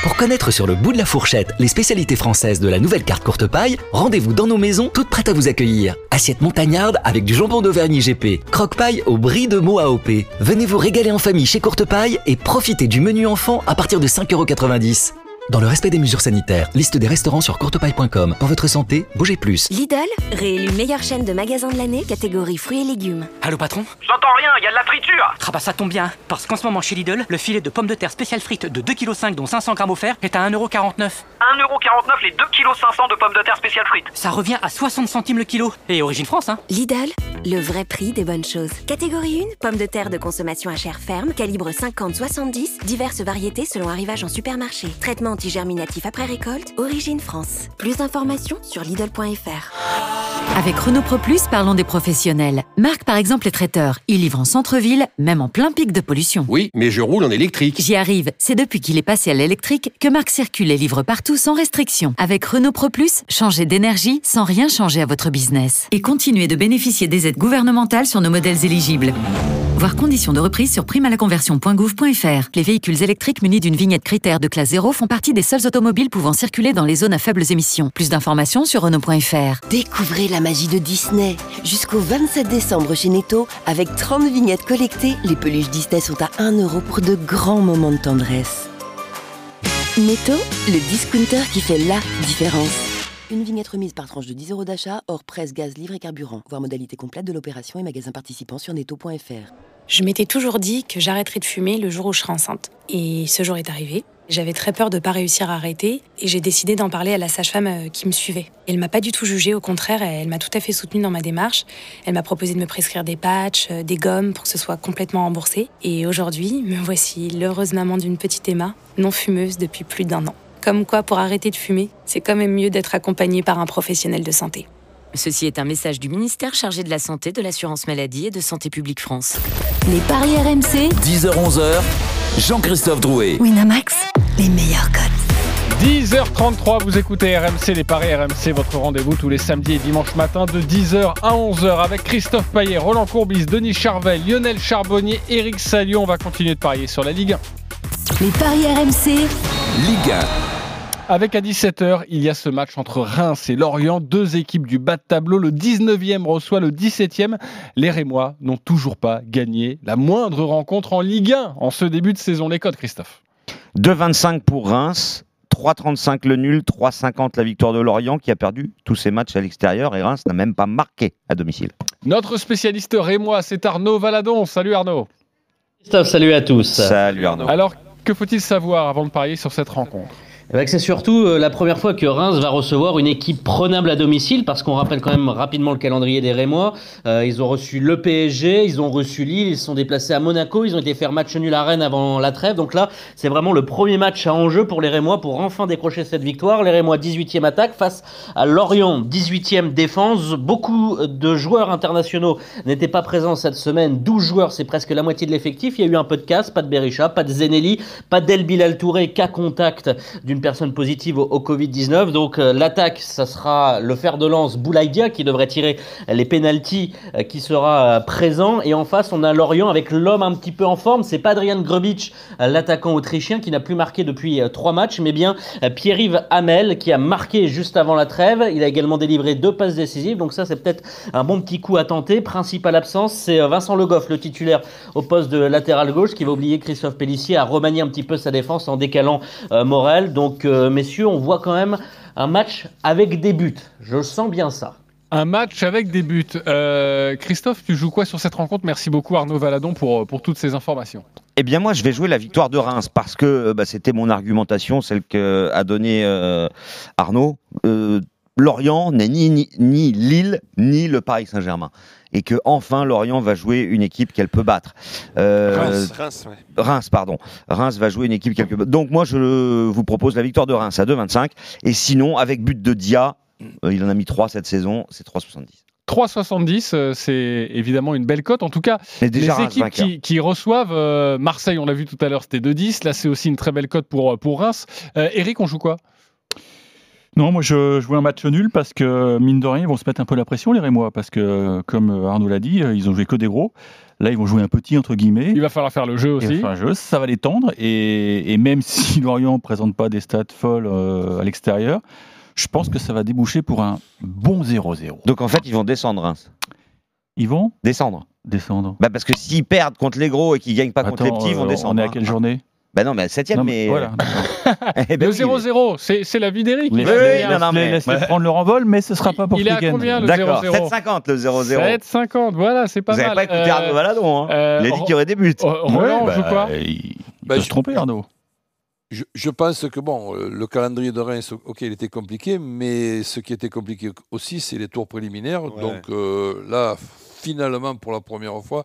Pour connaître sur le bout de la fourchette les spécialités françaises de la nouvelle carte courte paille, rendez-vous dans nos maisons toutes prêtes à vous accueillir. Assiette montagnarde avec du jambon d'Auvergne IGP, croque-paille au brie de mots AOP. Venez vous régaler en famille chez Courte Paille et profitez du menu enfant à partir de 5,90€. Dans le respect des mesures sanitaires, liste des restaurants sur courtepaille.com. Pour votre santé, bougez plus. Lidl, réélu meilleure chaîne de magasins de l'année, catégorie fruits et légumes. Allô patron? J'entends rien, il y a de la friture Ah bah ça tombe bien, parce qu'en ce moment chez Lidl, le filet de pommes de terre spécial frites de 2,5 kg dont 500 grammes offerts est à 1,49€. 1,49€ les 2,5 kg de pommes de terre spécial frites. Ça revient à 60 centimes le kilo. Et origine France, hein Lidl, le vrai prix des bonnes choses. Catégorie 1, pommes de terre de consommation à chair ferme, calibre 50-70, diverses variétés selon arrivage en supermarché. Traitement antigerminatif après récolte, origine France. Plus d'informations sur Lidl.fr. Avec Renault Pro Plus, parlons des professionnels. Marc, par exemple, est traiteur. Il livre en centre-ville, même en plein pic de pollution. Oui, mais je roule en électrique. J'y arrive. C'est depuis qu'il est passé à l'électrique que Marc circule et livre partout sans restriction. Avec Renault Pro Plus, changez d'énergie sans rien changer à votre business. Et continuez de bénéficier des aides gouvernementales sur nos modèles éligibles. Voir conditions de reprise sur primalaconversion.gouv.fr. Les véhicules électriques munis d'une vignette critère de classe 0 font partie des seuls automobiles pouvant circuler dans les zones à faibles émissions. Plus d'informations sur Renault.fr. Découvrez la magie de Disney. Jusqu'au 27 décembre chez Netto, avec 30 vignettes collectées, les peluches Disney sont à 1 euro pour de grands moments de tendresse. Netto, le discounter qui fait la différence. Une vignette remise par tranche de 10 euros d'achat, hors presse, gaz, livre et carburant. Voir modalité complète de l'opération et magasin participant sur netto.fr. Je m'étais toujours dit que j'arrêterais de fumer le jour où je serai enceinte. Et ce jour est arrivé. J'avais très peur de ne pas réussir à arrêter et j'ai décidé d'en parler à la sage-femme euh, qui me suivait. Elle m'a pas du tout jugée, au contraire, elle m'a tout à fait soutenue dans ma démarche. Elle m'a proposé de me prescrire des patchs, euh, des gommes pour que ce soit complètement remboursé. Et aujourd'hui, me voici l'heureuse maman d'une petite Emma, non fumeuse depuis plus d'un an. Comme quoi, pour arrêter de fumer, c'est quand même mieux d'être accompagné par un professionnel de santé. Ceci est un message du ministère chargé de la Santé, de l'Assurance Maladie et de Santé Publique France. Les paris RMC, 10h-11h, Jean-Christophe Drouet. Winamax, les meilleurs codes. 10h33, vous écoutez RMC, les paris RMC, votre rendez-vous tous les samedis et dimanches matin de 10h à 11h avec Christophe Paillet, Roland Courbis, Denis Charvel, Lionel Charbonnier, Eric Salio. On va continuer de parier sur la Ligue 1. les paris RMC, Ligue 1. Avec à 17h, il y a ce match entre Reims et Lorient, deux équipes du bas de tableau. Le 19e reçoit le 17e. Les Rémois n'ont toujours pas gagné la moindre rencontre en Ligue 1 en ce début de saison. Les codes, Christophe 2,25 pour Reims, 3,35 le nul, 3,50 la victoire de Lorient qui a perdu tous ses matchs à l'extérieur et Reims n'a même pas marqué à domicile. Notre spécialiste Rémois, c'est Arnaud Valadon. Salut Arnaud. Christophe, salut à tous. Salut Arnaud. Alors, que faut-il savoir avant de parier sur cette rencontre? C'est surtout euh, la première fois que Reims va recevoir une équipe prenable à domicile, parce qu'on rappelle quand même rapidement le calendrier des Rémois. Euh, ils ont reçu le PSG, ils ont reçu Lille, ils se sont déplacés à Monaco, ils ont été faire match nul à Rennes avant la trêve. Donc là, c'est vraiment le premier match à enjeu pour les Rémois pour enfin décrocher cette victoire. Les Rémois 18e attaque face à Lorient 18e défense. Beaucoup de joueurs internationaux n'étaient pas présents cette semaine. 12 joueurs, c'est presque la moitié de l'effectif. Il y a eu un peu de casse, pas de Berisha, pas de Zenelli, pas d'El Bilal Touré, cas contact d'une personne positive au, au Covid-19. Donc euh, l'attaque, ça sera le fer de lance Boulaïdia qui devrait tirer les pénalties euh, qui sera euh, présent. Et en face, on a Lorient avec l'homme un petit peu en forme. C'est pas Adrian Grubic, euh, l'attaquant autrichien qui n'a plus marqué depuis trois matchs, mais bien Pierre-Yves Hamel qui a marqué juste avant la trêve. Il a également délivré deux passes décisives. Donc ça, c'est peut-être un bon petit coup à tenter. Principale absence, c'est Vincent Le Goff, le titulaire au poste de latéral gauche, qui va oublier Christophe Pellissier à remanier un petit peu sa défense en décalant Morel. Donc, euh, messieurs, on voit quand même un match avec des buts. Je sens bien ça. Un match avec des buts. Euh, Christophe, tu joues quoi sur cette rencontre? Merci beaucoup Arnaud Valadon pour, pour toutes ces informations. Eh bien moi, je vais jouer la victoire de Reims parce que euh, bah, c'était mon argumentation, celle que a donnée euh, Arnaud. Euh, Lorient n'est ni, ni, ni Lille ni le Paris Saint-Germain. Et que enfin Lorient va jouer une équipe qu'elle peut battre. Euh, Reims, Reims, ouais. Reims, pardon. Reims va jouer une équipe qu'elle peut battre. Donc moi, je vous propose la victoire de Reims à 2,25. Et sinon, avec but de Dia, euh, il en a mis 3 cette saison, c'est 3,70. 3,70, euh, c'est évidemment une belle cote. En tout cas, déjà les Reims équipes qui, qui reçoivent euh, Marseille, on l'a vu tout à l'heure, c'était 2,10. Là, c'est aussi une très belle cote pour, pour Reims. Euh, Eric, on joue quoi? Non, moi je jouais un match nul parce que, mine de rien, ils vont se mettre un peu la pression, les Rémois, parce que, comme Arnaud l'a dit, ils ont joué que des gros. Là, ils vont jouer un petit, entre guillemets. Il va falloir faire le jeu aussi. enfin, jeu, ça va les tendre. Et, et même <laughs> si Lorient ne présente pas des stats folles euh, à l'extérieur, je pense que ça va déboucher pour un bon 0-0. Donc en fait, ils vont descendre Reims. Ils vont Descendre. Descendre. Bah parce que s'ils perdent contre les gros et qu'ils gagnent pas contre les petits, ils vont euh, descendre. On est à hein. quelle journée? Bah non, mais à 7 Non, mais. Voilà. <laughs> Eh ben Le oui, 0-0, c'est c'est la vie d'Eric. Oui, non, non, mais- laisse-les prendre leur envol, mais ce sera pas pour Il est à combien le D'accord, 0-0 7,50 le 0-0. 7,50, voilà, c'est pas Vous mal. n'avez pas écouté Euh, Arnaud Valadon, hein euh, Il a dit qu'il y aurait des buts. euh, Roland, on Ouais, joue bah, quoi Il Bah, peut je- se tromper, Arnaud. Je, je pense que bon, euh, le calendrier de Reims, ok, il était compliqué, mais ce qui était compliqué aussi, c'est les tours préliminaires. Ouais. Donc euh, là, finalement, pour la première fois,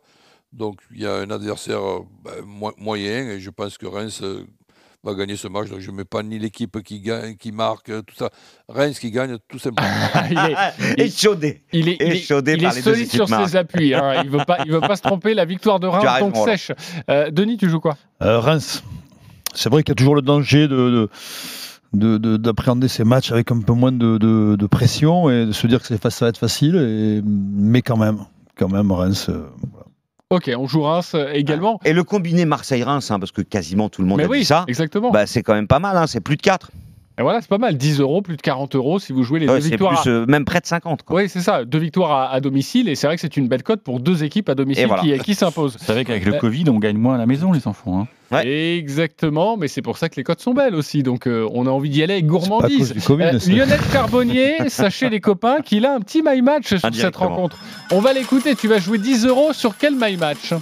donc il y a un adversaire euh, ben, mo- moyen, et je pense que Reims euh, va gagner ce match. Donc je ne mets pas ni l'équipe qui gagne, qui marque, euh, tout ça. Reims qui gagne, tout simplement. <laughs> il est, Échaudé. il est, il est- Échaudé il par est les deux solide sur marques. ses appuis. hein. Il ne veut, pas- il veut pas se tromper. La victoire de Reims, donc sèche. Euh, Denis, tu joues quoi? Euh, Reims. C'est vrai qu'il y a toujours le danger de, de- de- de- d'appréhender ces matchs avec un peu moins de, de- de pression et de se dire que ça va être facile. Et, mais quand même, quand même, Reims. euh. Ok, on joue Reims euh, également. Et le combiné Marseille-Reims, hein, parce que quasiment tout le monde Mais a oui, dit ça, exactement. bah, c'est quand même pas mal, hein, c'est plus de 4. Et voilà, c'est pas mal. 10 euros, plus de 40 euros si vous jouez les Ouais, deux c'est victoires. plus, à- euh, même près de 50. quoi. Oui, c'est ça. Deux victoires à, à domicile. Et c'est vrai que c'est une belle cote pour deux équipes à domicile voilà. qui, qui s'imposent. Vous savez qu'avec le Euh, Covid, on gagne moins à la maison, les enfants. hein. Exactement, mais c'est pour ça que les cotes sont belles aussi. Donc euh, on a envie d'y aller avec gourmandise. Lionel Charbonnier, <laughs> sachez les copains qu'il a un petit my match sur cette rencontre. On va l'écouter. Tu vas jouer 10 euros sur quel my match?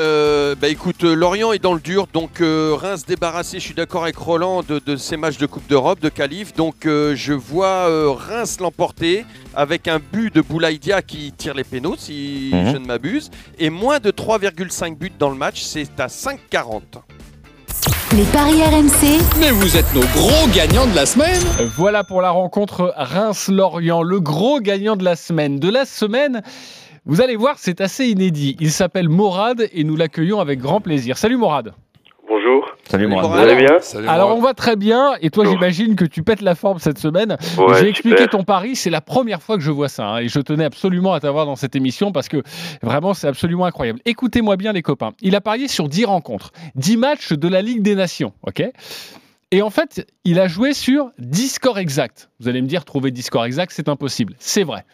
Euh, bah écoute, euh, Lorient est dans le dur, donc euh, Reims débarrassé, je suis d'accord avec Roland, de, de ces matchs de Coupe d'Europe, de qualif. Donc euh, je vois euh, Reims l'emporter avec un but de Boulaïdia qui tire les pénaux, si Mhm. je ne m'abuse. Et moins de 3,5 buts dans le match, c'est à 5,40. Les paris RMC. Mais vous êtes nos gros gagnants de la semaine Voilà pour la rencontre Reims-Lorient, le gros gagnant de la semaine. De la semaine, vous allez voir, c'est assez inédit. Il s'appelle Morad et nous l'accueillons avec grand plaisir. Salut Morad. Bonjour. Salut Morad. Vous allez bien Alors on va très bien et toi j'imagine que tu pètes la forme cette semaine. Ouais, J'ai expliqué super. ton pari, c'est la première fois que je vois ça hein, et je tenais absolument à t'avoir dans cette émission parce que vraiment c'est absolument incroyable. Écoutez-moi bien les copains, il a parié sur 10 rencontres, 10 matchs de la Ligue des Nations, ok? Et en fait, il a joué sur 10 scores exacts. Vous allez me dire, trouver 10 scores exacts, c'est impossible. C'est vrai.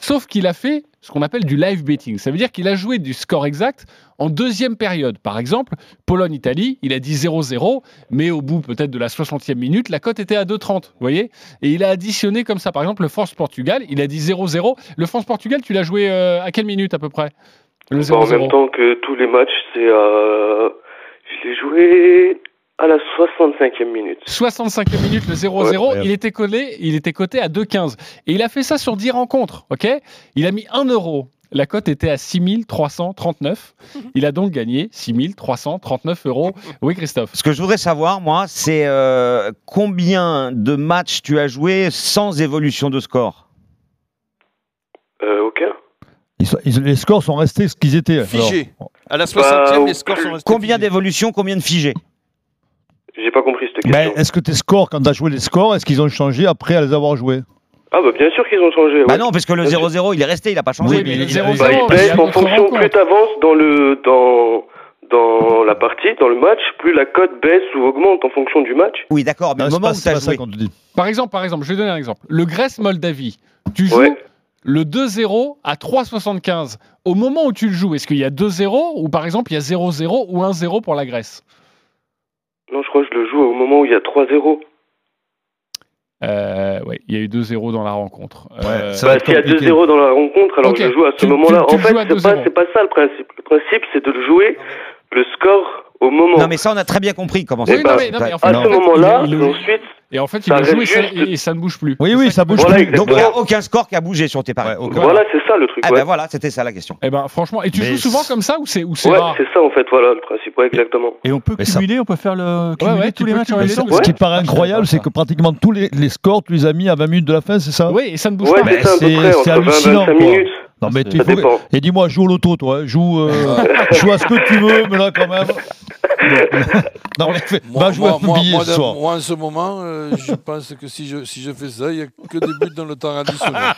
Sauf qu'il a fait ce qu'on appelle du live betting. Ça veut dire qu'il a joué du score exact en deuxième période. Par exemple, Pologne-Italie, il a dit 0-0, mais au bout peut-être de la 60e minute, la cote était à 2,30. Vous voyez? Et il a additionné comme ça. Par exemple, le France-Portugal, il a dit 0-0. Le France-Portugal, tu l'as joué euh, à quelle minute à peu près? Le Bah, en 0-0. même temps que tous les matchs, c'est euh, je l'ai joué à la 65e minute. 65e minute, le 0-0, il était collé, il était coté à 2,15. Et il a fait ça sur 10 rencontres, ok? Il a mis 1 euro. La cote était à 6339. Il a donc gagné 6339 euros. Oui, Christophe. Ce que je voudrais savoir, moi, c'est euh, combien de matchs tu as joué sans évolution de score? Euh, aucun. Ils sont- ils- les scores sont restés ce qu'ils étaient. Figé. Alors, À la Bah, 60e, les scores sont restés. Combien d'évolutions, combien de figés? J'ai pas compris cette question. est-ce que tes scores, quand tu as joué les scores, est-ce qu'ils ont changé après à les avoir joués Ah bah bien sûr qu'ils ont changé. Bah ouais. non, parce que le 0-0, il est resté, il n'a pas changé. Oui, mais le Bah, 0-0, ils baissent en fonction, plus t'avances dans le dans dans la partie, dans le match, plus la cote baisse ou augmente en fonction du match. Oui, d'accord, mais c'est moment où tu as joué. Par exemple, par exemple, je vais donner un exemple. Le Grèce-Moldavie, tu joues le 2-0 à 3,75. Au moment où tu le joues, est-ce qu'il y a 2-0 ou par exemple il y a 0-0 ou 1-0 pour la Grèce? Non, je crois que je le joue au moment où il y a 3-0. euh, Oui, il y a eu 2-0 dans la rencontre. Euh, Bah, s'il y a 2-0 dans la rencontre, alors Ok, je le joue à ce moment-là. En fait, c'est pas, 2-0. c'est pas ça le principe. Le principe, c'est de le jouer le score au moment. Non, mais ça, on a très bien compris comment Oui, ça non, passe. mais- non, mais en fait, à ce moment-là, ensuite, Et en fait, il a joué et ça, juste- et ça ne bouge plus. Oui, oui, ça bouge Voilà, plus. exactement. Donc, il n'y a aucun score qui a bougé sur tes paris. Voilà, c'est ça le truc. Ah ben voilà, c'était ça la question. Eh ben, franchement, et tu Mais joues souvent comme ça ou c'est ou c'est Ouais, rare c'est ça en fait, voilà le principe, ouais, exactement. Et on peut Mais ça- cumuler, on peut faire le cumuler tous les matchs en Ce qui paraît incroyable, c'est que pratiquement tous les, les scores, tu les as mis à 20 minutes de la fin, c'est ça? Oui, et ça ne bouge Ouais, pas. c'est ça à peu c'est- près, c'est entre 20 et hallucinant, 25 quoi. minutes. Non, mais tu faut... Et dis-moi, joue au loto, toi. Joue, euh, joue à ce que tu veux, mais là, quand même. <laughs> non, mais fais- Moi, va jouer moi, moi, billet moi, ce soir. moi, en ce moment, euh, je pense que si je, si je fais ça, il n'y a que des buts dans le temps additionnel. <laughs>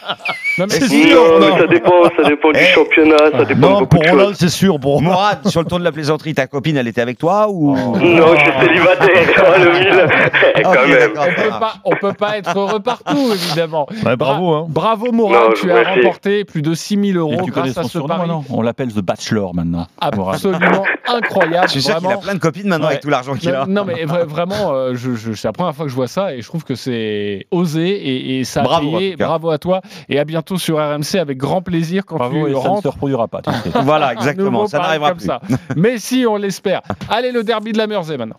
Non, mais C'est sûr, Non, non. mais ça dépend, ça dépend du Eh. championnat, ça dépend de Non, beaucoup pour de choses. c'est sûr. Pour Morad, sur le ton de la plaisanterie, ta copine, elle était avec toi ou Non, je suis célibataire, oh, <laughs> le mille, <laughs> quand même. on peut pas, on peut pas être heureux partout, évidemment. Ouais, bravo, hein. Bravo Mourad, tu as merci. remporté plus de 6000 Et euros grâce à ce pari On l'appelle The Bachelor maintenant. Absolument <laughs> incroyable. Je suis sûr qu'il a plein de copines maintenant Ouais. avec tout l'argent qu'il a. non, mais vra- vraiment, euh, je, je- c'est la première fois que je vois ça et je trouve que c'est osé et, et ça a Bravo, payé. Bravo à toi et à bientôt sur RMC avec grand plaisir quand Bravo, tu et ça ne se rentres. reproduira pas. <laughs> Voilà, exactement, ça n'arrivera comme plus. ça. Mais si, on l'espère. Allez, le derby de la Mersey maintenant.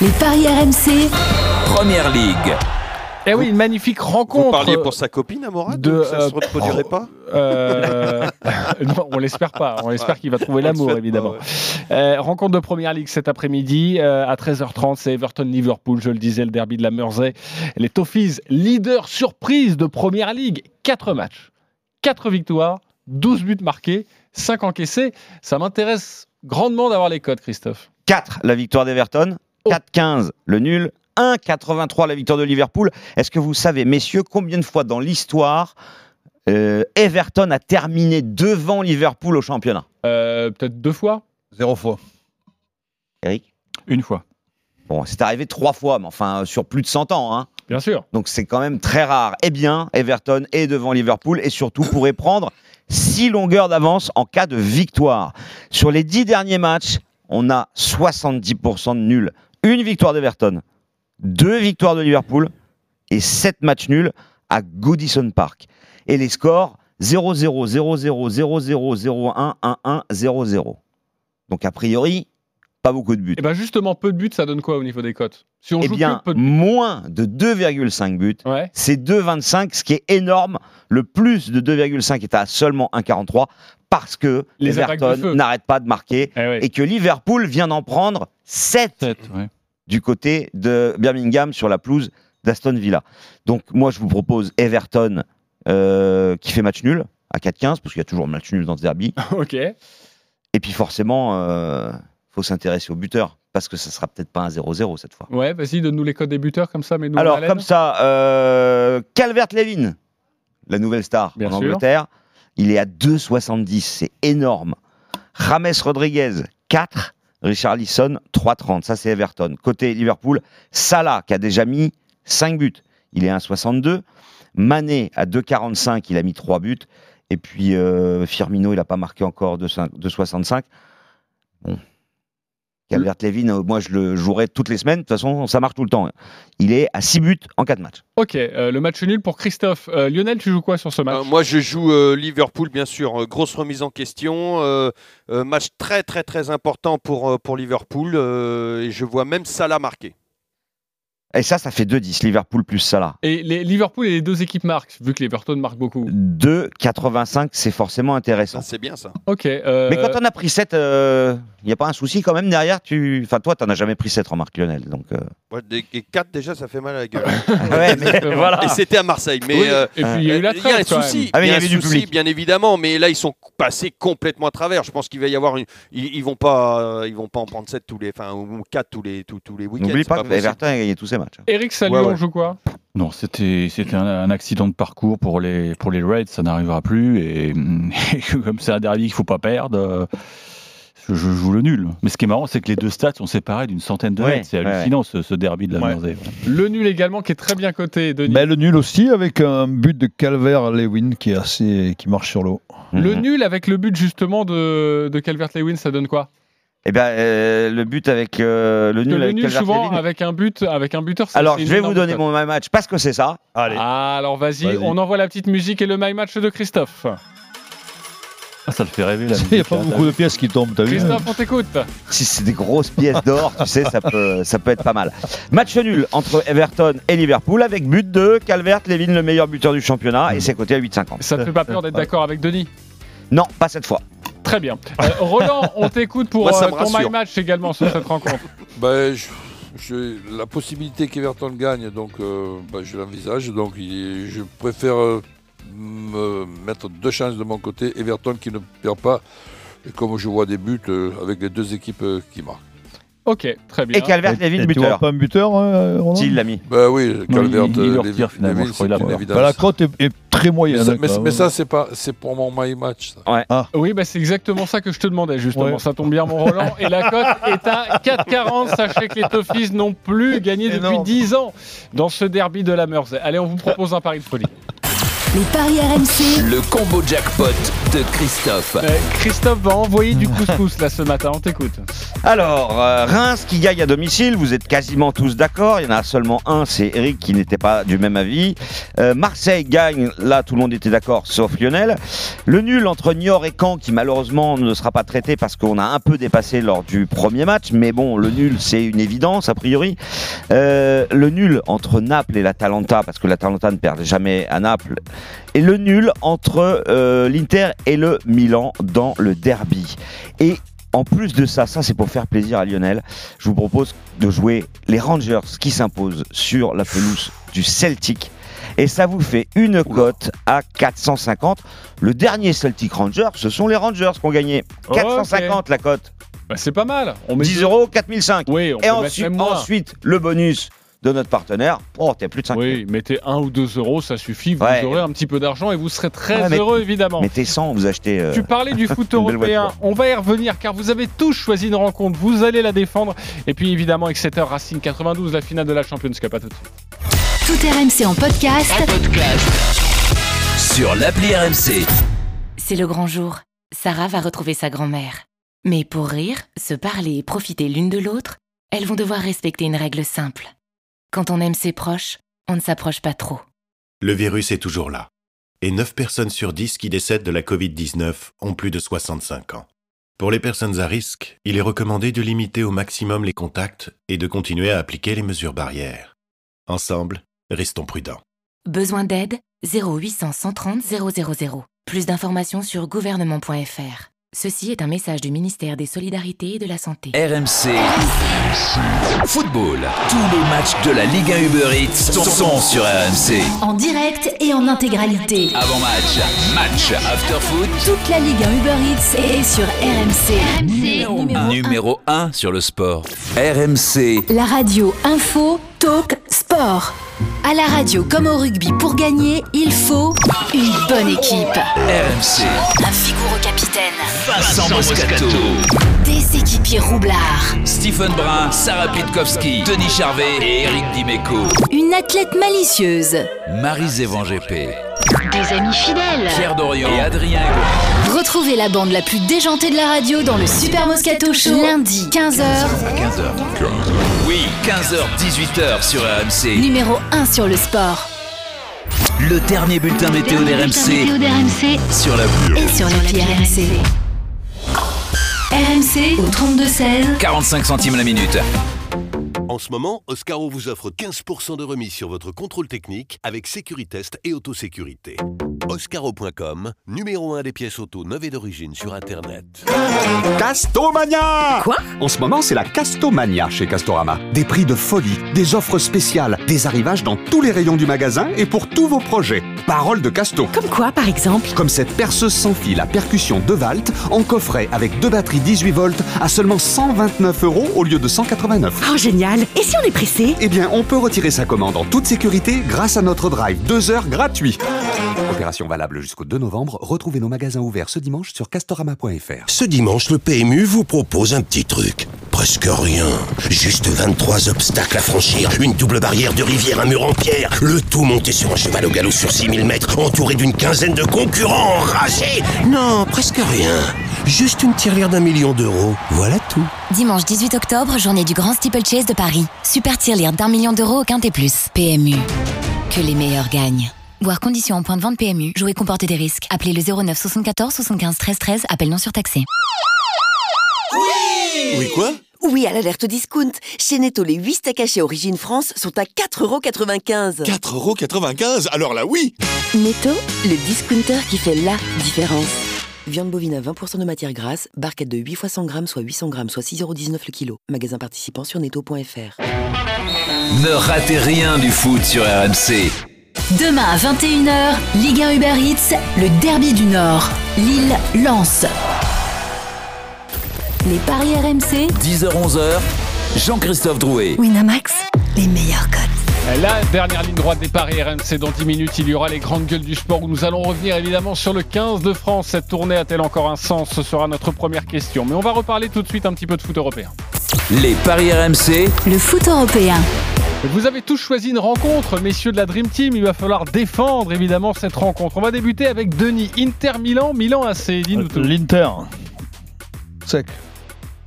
Les paris RMC. Première Ligue. Eh oui, une magnifique rencontre. Vous parliez pour sa copine, Amorad de, Ça euh, se reproduirait pas Euh, <laughs> non, on l'espère pas. On espère qu'il va trouver l'amour, évidemment. pas, Euh, rencontre de Première Ligue cet après-midi euh, à 13h30. C'est Everton-Liverpool, je le disais, le derby de la Mersey. Les Toffees, leader surprise de Première Ligue. 4 matchs, 4 victoires, 12 buts marqués, 5 encaissés. Ça m'intéresse grandement d'avoir les codes, Christophe. 4 la victoire d'Everton, Oh. 4-15 le nul, 1-83 la victoire de Liverpool. Est-ce que vous savez, messieurs, combien de fois dans l'histoire Euh, Everton a terminé devant Liverpool au championnat? Euh, Peut-être deux fois Zéro fois. Eric? Une fois. Bon, c'est arrivé trois fois, mais enfin euh, sur plus de 100 ans. Hein. Bien sûr. Donc c'est quand même très rare. Eh bien, Everton est devant Liverpool et surtout pourrait prendre six longueurs d'avance en cas de victoire. Sur les dix derniers matchs, on a 70% de nuls. Une victoire d'Everton, deux victoires de Liverpool et sept matchs nuls à Goodison Park. Et les scores 0-0, 0-0, 0-0, 0-1, 1-1, 0-0. Donc a priori, pas beaucoup de buts. Et ben justement, peu de buts, ça donne quoi au niveau des cotes Si on Eh joue bien, que peu de moins de 2,5 buts, Ouais. c'est 2,25, ce qui est énorme. Le plus de 2,5 est à seulement 1,43 parce que Les. Everton n'arrête pas de marquer Eh et que Liverpool vient d'en prendre 7, du côté de Birmingham sur la pelouse d'Aston Villa. Donc moi, je vous propose Everton euh, qui fait match nul à 4,15 parce qu'il y a toujours match nul dans ce derby. <laughs> ok. Et puis forcément, euh, faut s'intéresser au buteur parce que ça sera peut-être pas un 0-0 cette fois. Ouais, vas-y, donne-nous les codes des buteurs comme ça, mais nous. Alors, comme ça, euh, Calvert-Levin, la nouvelle star Bien en sûr. Angleterre, il est à 2,70. C'est énorme. James Rodriguez, 4. Richard Lisson, 3,30. Ça, c'est Everton. Côté Liverpool, Salah, qui a déjà mis 5 buts. Il est à 1,62. Mané, à 2,45. Il a mis 3 buts. Et puis, euh, Firmino, il n'a pas marqué encore 2,65. Bon. Calvert-Levin, euh, moi, je le jouerai toutes les semaines. De toute façon, ça marche tout le temps. Il est à 6 buts en 4 matchs. Ok, euh, le match nul pour Christophe. Euh, Lionel, tu joues quoi sur ce match? Euh, moi, je joue euh, Liverpool, bien sûr. Grosse remise en question. euh, euh, match très, très, très important pour, euh, pour Liverpool. euh, et je vois même Salah marquer. Et ça, ça fait 2-10. Liverpool plus Salah. Et les Liverpool et les deux équipes marquent, vu que l'Everton marque beaucoup. 2,85, c'est forcément intéressant. C'est bien ça. Ok. euh, Mais quand on a pris 7, il n'y a pas un souci quand même derrière tu... Enfin, toi, tu n'en as jamais pris 7, remarque Lionel. Donc, euh, Ouais, des- et 4 déjà, ça fait mal à la gueule. <laughs> Ouais, mais <laughs> voilà. Et c'était à Marseille. Mais, Oui, euh, et puis il y a eu la euh, trêve, un quand souci. Ah, il y a un du souci, public. bien évidemment. Mais là, ils sont passés complètement à travers. Je pense qu'il va y avoir une. Ils, ils vont pas, ils vont pas en prendre 7 tous les, enfin, ou 4 tous les, tous, tous les week-ends. n'oublie pas, possible. qu'Everton a gagné tous ses matchs. Eric Salut, Ouais, ouais. on joue quoi? Non, c'était c'était un, un accident de parcours pour les pour les Reds, ça n'arrivera plus et, et <laughs> comme c'est un derby qu'il faut pas perdre, euh, je, je joue le nul. Mais ce qui est marrant, c'est que les deux stats sont séparés d'une centaine de Ouais, mètres. C'est ouais, hallucinant ce, ce derby de la Ouais. Mersey. Le nul également, qui est très bien coté, Denis. Mais le nul aussi avec un but de Calvert-Lewin qui est assez qui marche sur l'eau. Le Mhm. nul avec le but justement de, de Calvert-Lewin, ça donne quoi? Eh bien, euh, le but avec euh, le nul le avec nul souvent avec un but, avec un buteur. ça, Alors, je vais vous donner mon my match parce que c'est ça. Allez. Ah, alors vas-y, on envoie la petite musique et le my match de Christophe. Ah, ça le fait rêver là. Il n'y a pas beaucoup de pièces qui tombent, t'as vu Christophe, on t'écoute. <laughs> Si c'est des grosses pièces d'or, tu sais, ça peut, ça peut être pas mal. Match nul entre Everton et Liverpool avec but de Calvert-Lewin, le meilleur buteur du championnat, et c'est coté à 8,50. Ça te fait pas peur d'être d'accord avec Denis? Non, pas cette fois. Très bien. Euh, Roland, on t'écoute pour Moi, euh, ton my match également sur cette rencontre. <laughs> Ben, je- je- la possibilité qu'Everton gagne, donc euh, ben, je l'envisage. Donc il- je préfère me mettre deux chances de mon côté. Everton qui ne perd pas. Et comme je vois des buts avec les deux équipes qui marquent. Ok, très bien. Et Calvert-Lewin, Et tu vois pas un buteur, euh, Roland S'il l'a mis. Ben oui, Calvert, il- euh, finalement, je crois, il a. Bah, la cote est, est très mais, moyenne. ça, hein, mais- quand mais même. ça, c'est pas, c'est pour mon my match. ça. Oui, bah, c'est exactement ça que je te demandais, justement. Ouais. Ça tombe bien, mon Roland. Et la cote est à 4,40. Sachez que les Toffees n'ont plus gagné depuis Énorme. 10 ans dans ce derby de la Mersey. Allez, on vous propose un pari de folie. Les paris RMC. Le combo jackpot de Christophe. Euh, Christophe va envoyer du couscous là ce matin. On t'écoute. Alors, euh, Reims qui gagne à domicile, vous êtes quasiment tous d'accord. Il y en a seulement un, c'est Eric qui n'était pas du même avis. Euh, Marseille gagne, là tout le monde était d'accord, sauf Lionel. Le nul entre Niort et Caen qui malheureusement ne sera pas traité parce qu'on a un peu dépassé lors du premier match. Mais bon, le nul c'est une évidence a priori. Euh, le nul entre Naples et l'Atalanta, parce que l'Atalanta ne perd jamais à Naples. Et le nul entre euh, l'Inter et le Milan dans le derby. Et en plus de ça, ça c'est pour faire plaisir à Lionel, je vous propose de jouer les Rangers qui s'imposent sur la pelouse du Celtic. Et ça vous fait une cote à 450. Le dernier Celtic Rangers, ce sont les Rangers qui ont gagné. 450 la cote. Bah, c'est pas mal. On met 10 euros, 4005. Oui, on Et peut mettre ensuite, même moins. ensuite, le bonus de notre partenaire, oh, t'es plus de 5 Oui, mettez 1 ou 2 euros, ça suffit. Vous Ouais. aurez un petit peu d'argent et vous serez très Ouais, mais- heureux, évidemment. Mettez 100, vous achetez. euh, Tu parlais du <laughs> foot européen. On va y revenir car vous avez tous choisi une rencontre. Vous allez la défendre. Et puis évidemment, Exeter Racing 92, la finale de la Champions Cup. À tout de suite. Tout RMC en podcast. Sur l'appli RMC. C'est le grand jour. Sarah va retrouver sa grand-mère. Mais pour rire, se parler et profiter l'une de l'autre, elles vont devoir respecter une règle simple. Quand on aime ses proches, on ne s'approche pas trop. Le virus est toujours là. Et 9 personnes sur 10 qui décèdent de la Covid-19 ont plus de 65 ans. Pour les personnes à risque, il est recommandé de limiter au maximum les contacts et de continuer à appliquer les mesures barrières. Ensemble, restons prudents. Besoin d'aide? 0800 130 000. Plus d'informations sur gouvernement.fr. Ceci est un message du ministère des Solidarités et de la Santé. RMC. Football. Tous les matchs de la Ligue 1 Uber Eats sont, sont sur RMC. En direct et en intégralité. Avant match, match, after foot. Toute la Ligue 1 Uber Eats est sur RMC. Numéro un. Numéro 1 sur le sport. RMC. La radio info, talk, sport. À la radio comme au rugby, pour gagner, il faut une bonne équipe. RMC. Un vigoureux capitaine. Vincent Moscato. Des équipiers roublards. Stephen Brun, Sarah Pitkowski, Denis Charvet et Eric Dimeco. Une athlète malicieuse. Marie Zévan GP. Des amis fidèles. Pierre Dorian et Adrien. Retrouvez la bande la plus déjantée de la radio dans le Super Moscato Show. Lundi, 15h. À 15h. Oui, 15h, 18h sur RMC. Numéro 1 sur le sport. Le dernier bulletin météo d'RMC. d'RMC. Sur la Et sur l'appli RMC. RMC au 32-16. 45 centimes la minute. En ce moment, Oscaro vous offre 15% de remise sur votre contrôle technique avec Sécuritest et autosécurité. Oscaro.com, numéro 1 des pièces auto neuves et d'origine sur Internet. Castomania Quoi? En ce moment, c'est la Castomania chez Castorama. Des prix de folie, des offres spéciales, des arrivages dans tous les rayons du magasin et pour tous vos projets. Parole de Casto. Comme quoi, par exemple? Comme cette perceuse sans fil à percussion 2 Volt en coffret avec deux batteries 18 volts à seulement 129 euros au lieu de 189. Oh, génial Et si on est pressé? Eh bien, on peut retirer sa commande en toute sécurité grâce à notre drive 2 heures gratuit. Opération valable jusqu'au 2 novembre. Retrouvez nos magasins ouverts ce dimanche sur castorama.fr. Ce dimanche, le PMU vous propose un petit truc. Presque rien. Juste 23 obstacles à franchir, une double barrière de rivière, un mur en pierre, le tout monté sur un cheval au galop sur 6000 mètres, entouré d'une quinzaine de concurrents enragés. Non, presque rien. Juste une tirelire d'un million d'euros. Voilà tout. Dimanche 18 octobre, journée du Grand Steeplechase de Paris. Super tirelire d'un million d'euros au Quintet Plus. PMU. Que les meilleurs gagnent. Voir conditions en point de vente PMU. Jouer comporter des risques. Appelez le 09 74 75 13 13. Appel non surtaxé. Oui, quoi? Oui, à l'alerte discount. Chez Netto, les 8 steaks hachés Origine France sont à 4,95€. 4,95€ Alors là, oui Netto, le discounter qui fait la différence. Viande bovine à 20% de matière grasse, barquette de 8 fois 100 grammes, soit 800 grammes, soit 6,19€ le kilo. Magasin participant sur netto.fr. Ne ratez rien du foot sur RMC. Demain à 21h, Ligue 1 Uber Eats, le derby du Nord. Lille lance. Les paris RMC, 10h-11h, Jean-Christophe Drouet. Winamax, les meilleurs codes. La dernière ligne droite des paris RMC. Dans 10 minutes, il y aura les grandes gueules du sport où nous allons revenir évidemment sur le 15 de France. Cette tournée a-t-elle encore un sens? Ce sera notre première question. Mais on va reparler tout de suite un petit peu de foot européen. Les paris RMC. Le foot européen. Vous avez tous choisi une rencontre, messieurs de la Dream Team. Il va falloir défendre évidemment cette rencontre. On va débuter avec Denis. Inter Milan, Milan AC. Dis-nous tout. L'Inter. Sec.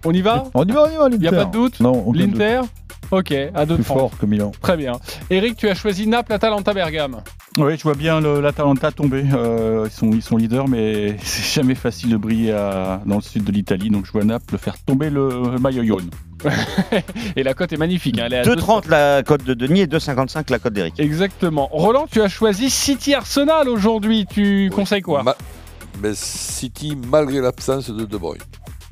On y va? On y va, on y va, l'Inter. Il n'y a pas de doute? Non, L'Inter? Ok, à deux Plus de France. fort que Milan. Très bien. Eric, tu as choisi Naples, Atalanta, Bergame. Oui, je vois bien l'Atalanta tomber. Euh, ils, sont, ils sont leaders, mais <laughs> c'est jamais facile de briller à- dans le sud de l'Italie. Donc je vois Naples faire tomber le maillot jaune. <laughs> Et la cote est magnifique. hein, elle est à 2,30 la cote de Denis et 2,55 la cote d'Eric. Exactement. Roland, tu as choisi City Arsenal aujourd'hui. Tu conseilles quoi? Ma- mais City, malgré l'absence de De Bruyne.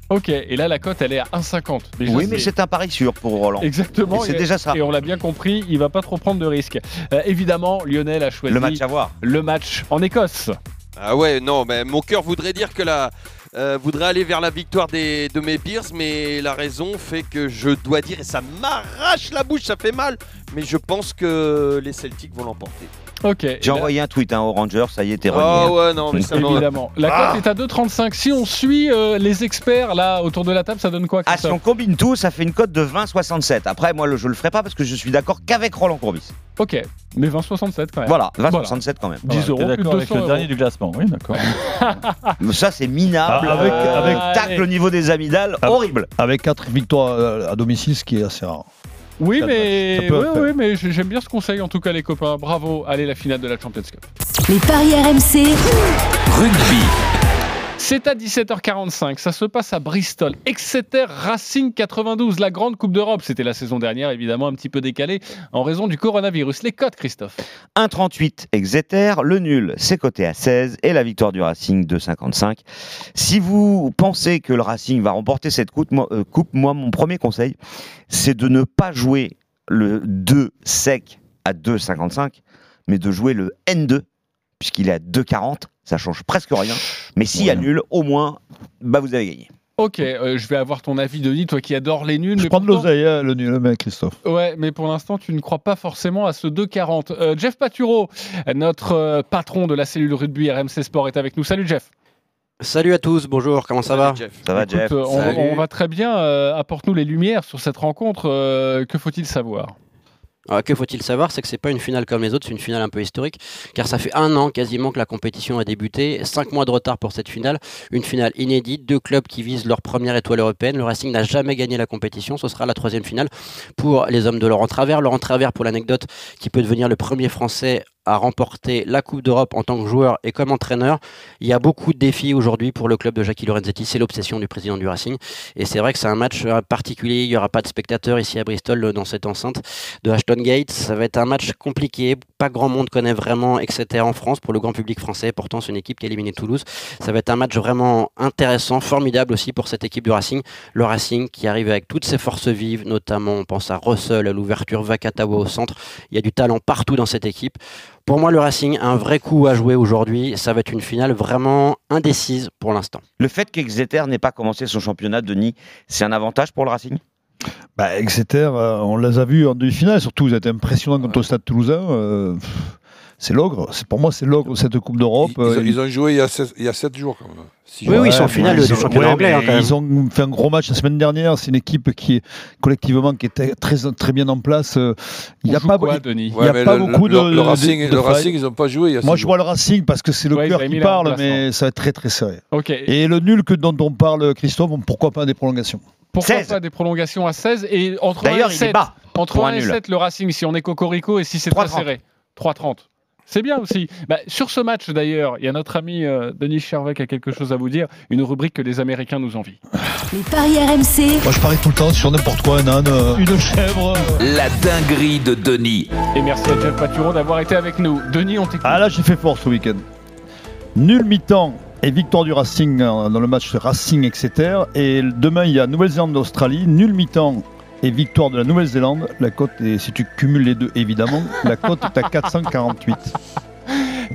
Ok, et là la cote elle est à 1,50. Déjà, Oui, mais c'est un pari sûr pour Roland. Exactement. Et C'est déjà ça. Et on l'a bien compris, il va pas trop prendre de risques. Euh, évidemment, Lionel a choisi Le match à voir. Le match en Écosse. Ah ouais, non, mais mon cœur voudrait dire que la. Euh, voudrait aller vers la victoire des, de mes Bears, mais la raison fait que je dois dire, et ça m'arrache la bouche, ça fait mal, mais je pense que les Celtics vont l'emporter. Ok. J'ai envoyé un tweet hein, aux Rangers, ça y est, t'es Ah renié. ouais, non, mais ça m'en- Évidemment. La Ah. cote est à 2,35. Si on suit euh, les experts là autour de la table, ça donne quoi Ah, si on combine tout, ça fait une cote de 20,67. Après, moi, le- je le ferai pas parce que je suis d'accord qu'avec Roland Courbis. Ok, mais 20,67 quand même. Voilà, 20,67 quand même. 10 euros, d'accord avec 200 le euros. dernier du classement, oui, d'accord. <laughs> Ça, c'est minable. Avec- Euh, avec- tacle au niveau des amygdales, horrible. Avec 4 victoires à- à domicile, ce qui est assez rare. Oui, mais, oui, oui, mais j'ai- j'aime bien ce conseil en tout cas les copains. Bravo. Allez, la finale de la Champions Cup. Les paris RMC. Rugby. C'est à 17h45, ça se passe à Bristol. Exeter Racing 92, la grande Coupe d'Europe. C'était la saison dernière, évidemment, un petit peu décalée en raison du coronavirus. Les codes, Christophe 1,38 Exeter, le nul c'est coté à 16 et la victoire du Racing 2,55. Si vous pensez que le Racing va remporter cette coupe, moi, euh, coupe, moi, mon premier conseil, c'est de ne pas jouer le 2 sec à 2,55, mais de jouer le N2 puisqu'il est à 2,40. Ça change presque rien. Mais s'il y a nul, au moins, bah vous avez gagné. Ok, euh, je vais avoir ton avis, Denis, toi qui adores les nuls. Je mais prends de pourtant- l'oseille, hein, le nul, mais Christophe. Ouais, mais pour l'instant, tu ne crois pas forcément à ce 2,40. Euh, Jeff Paturo, notre euh, patron de la cellule rugby RMC Sport, est avec nous. Salut Jeff. Salut à tous, bonjour, comment ça va? Ça va, Écoute, euh, on, on va très bien. euh, Apporte-nous les lumières sur cette rencontre. euh, que faut-il savoir? Alors, que faut-il savoir C'est que c'est pas une finale comme les autres, c'est une finale un peu historique, car ça fait un an quasiment que la compétition a débuté, cinq mois de retard pour cette finale, une finale inédite, deux clubs qui visent leur première étoile européenne. Le Racing n'a jamais gagné la compétition, ce sera la troisième finale pour les hommes de Laurent Travers. Laurent Travers, pour l'anecdote, qui peut devenir le premier Français à remporter la Coupe d'Europe en tant que joueur et comme entraîneur. Il y a beaucoup de défis aujourd'hui pour le club de Jackie Lorenzetti, c'est l'obsession du président du Racing. Et c'est vrai que c'est un match euh, particulier, il n'y aura pas de spectateurs ici à Bristol euh, dans cette enceinte de Ashton Gate. Ça va être un match compliqué, pas grand monde connaît vraiment Exeter en France pour le grand public français, pourtant c'est une équipe qui a éliminé Toulouse. Ça va être un match vraiment intéressant, formidable aussi pour cette équipe du Racing. Le Racing qui arrive avec toutes ses forces vives, notamment on pense à Russell, à l'ouverture, Vakatawa au centre. Il y a du talent partout dans cette équipe. Pour moi, le Racing a un vrai coup à jouer aujourd'hui. Ça va être une finale vraiment indécise pour l'instant. Le fait qu'Exeter n'ait pas commencé son championnat, Denis, c'est un avantage pour le Racing? Bah, Exeter, euh, on les a vus en demi-finale, surtout, ils étaient impressionnants contre le Stade Toulousain. euh, c'est l'ogre. Pour moi, c'est l'ogre de cette Coupe d'Europe. Ils, ont- Euh, ils ont joué il y a 7, il y a sept jours quand même. Six Oui, jours. oui, ils sont en finale ils du championnat anglais, hein. Ils ont fait un gros match la semaine dernière. C'est une équipe qui est collectivement qui était très très bien en place. Il n'y a pas, quoi, il- Denis il y a pas le, beaucoup le- de. le Racing, de le failles. Racing, ils n'ont pas joué il y a Moi, je vois le Racing parce que c'est le Ouais, cœur qui parle, mais ça va être très très serré. Et le nul que dont on parle, Christophe, pourquoi pas des prolongations? Pourquoi 16. pas des prolongations à 16 et entre D'ailleurs, 1 et il est 7, bas entre pour 1 un et nul. 7 le Racing si on est cocorico et si c'est très 3,30. serré 3,30. C'est bien aussi. Bah, sur ce match d'ailleurs, il y a notre ami euh, Denis Chervet qui a quelque chose à vous dire, une rubrique que les Américains nous envient. Les paris RMC. Moi, je parie tout le temps sur n'importe quoi, un âne, euh, une chèvre. euh. La dinguerie de Denis. Et merci à Jeff Paturo d'avoir été avec nous. Denis, on t'écoute. Ah là, j'ai fait fort ce week-end. Nul mi-temps et victoire du Racing euh, dans le match Racing Exeter. Et demain, il y a Nouvelle-Zélande-Australie. Nul mi-temps et victoire de la Nouvelle-Zélande. La cote est, si tu cumules les deux, évidemment, la cote est à <laughs> 448.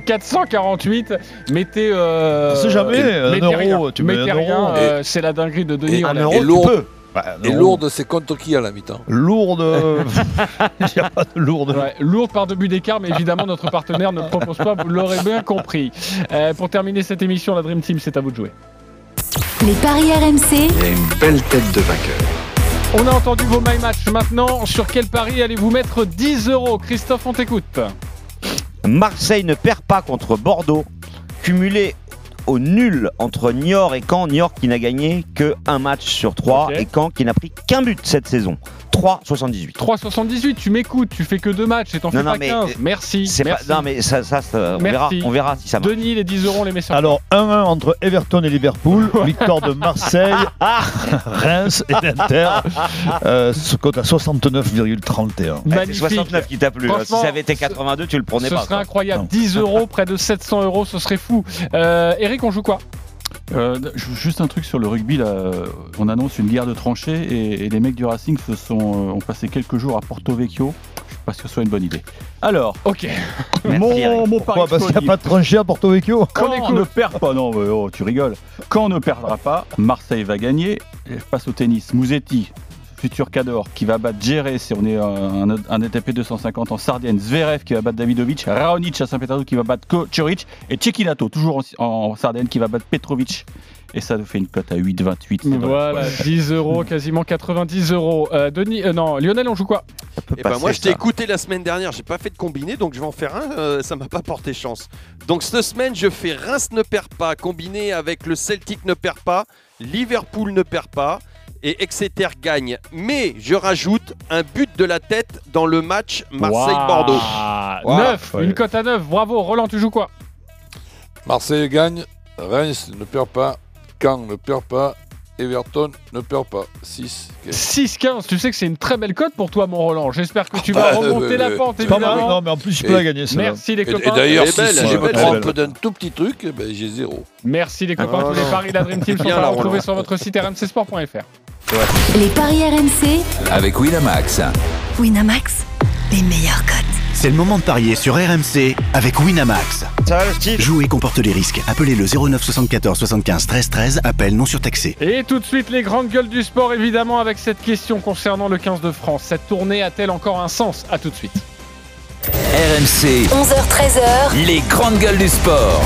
448. Mettez. Euh, jamais, un mettez euro, rien. tu mets mettez un rien. euro. euh, c'est la dinguerie de Denis. Et, on un euro, tu peux. Bah, et euro. Lourdes, c'est contre qui à la mi-temps Lourde. <laughs> Il n'y a pas de lourde. Ouais, lourde par deux buts d'écart, mais évidemment notre partenaire ne propose pas, vous l'aurez bien compris. Euh, pour terminer cette émission, la Dream Team, c'est à vous de jouer. Les paris RMC. Il y a une belle tête de vainqueur. On a entendu vos My Match. Maintenant, sur quel pari allez-vous mettre 10 euros Christophe, on t'écoute. Marseille ne perd pas contre Bordeaux, cumulé au nul entre Niort et Caen. Niort qui n'a gagné que un match sur trois et Caen qui n'a pris qu'un but cette saison. 3,78. 3,78, tu m'écoutes, tu fais que deux matchs et t'en fais non, pas mais, 15. euh, Merci. C'est pas, merci. non mais ça, ça, ça, on, verra, Merci. on verra si ça marche. Denis, les 10 euros, on les met sur Alors 1-1 entre Everton et Liverpool, victoire de Marseille, <laughs> Reims et l'Inter, euh, ce cote à 69,31. Eh, c'est Magnifique. 69 qui t'a plu. hein. Si ça avait été 82, tu le prenais Ce pas. serait quoi. incroyable. 10 euros, près de 700 euros, ce serait fou. Euh, Eric, on joue quoi? Euh, juste un truc sur le rugby, là, on annonce une guerre de tranchées et, et les mecs du Racing se sont, euh, ont passé quelques jours à Porto Vecchio. suis pas sûr que ce soit une bonne idée. Alors, ok. <laughs> mon, mon pari Pourquoi Parce qu'il n'y a pas de tranché à Porto Vecchio Quand on ne perd pas, non, mais oh, tu rigoles. Quand on ne perdra pas, Marseille va gagner. Et Passe au tennis, Mouzetti, futur Cador, qui va battre Géré, si on est un, un, un ATP 250 en Sardaigne, Zverev qui va battre Davidovic, Raonic à Saint-Pétersbourg qui va battre Kocoric, et Cecchinato, toujours en, en Sardaigne, qui va battre Petrovic. Et ça nous fait une cote à 8,28. c'est dans la Voilà, poche. 10 euros, quasiment 90 euros. Euh, Denis, euh, non, Lionel, on joue quoi? Eh ben moi, je t'ai écouté la semaine dernière, j'ai pas fait de combiné, donc je vais en faire un. euh, ça m'a pas porté chance. Donc cette semaine, je fais Reims ne perd pas, combiné avec le Celtic ne perd pas, Liverpool ne perd pas et Exeter gagne. Mais je rajoute un but de la tête dans le match Marseille-Bordeaux. Voilà. 9, une cote à 9. Bravo, Roland, tu joues quoi? Marseille gagne, Reims ne perd pas, Caen ne perd pas, Everton ne perd pas. 6. 6-15, tu sais que c'est une très belle cote pour toi, mon Roland. J'espère que tu vas remonter la pente, c'est pas mal, évidemment. non, mais en plus, tu peux la gagner, celle-là. Merci les copains. et d'ailleurs, si, belle, si elle je me trompe d'un tout petit truc, eh ben, j'ai zéro. Merci les copains. Ah, Tous les paris de la Dream Team sont à retrouver sur votre site rmcsport.fr. Les paris RMC, Avec Winamax. Winamax, les meilleurs. C'est le moment de parier sur RMC avec Winamax. Ça va le style? Jouer comporte les risques. Appelez le 09 74 75 13 13. Appel non surtaxé. Et tout de suite, les grandes gueules du sport, évidemment, avec cette question concernant le 15 de France. Cette tournée a-t-elle encore un sens? À tout de suite. RMC, 11h-13h, les grandes gueules du sport.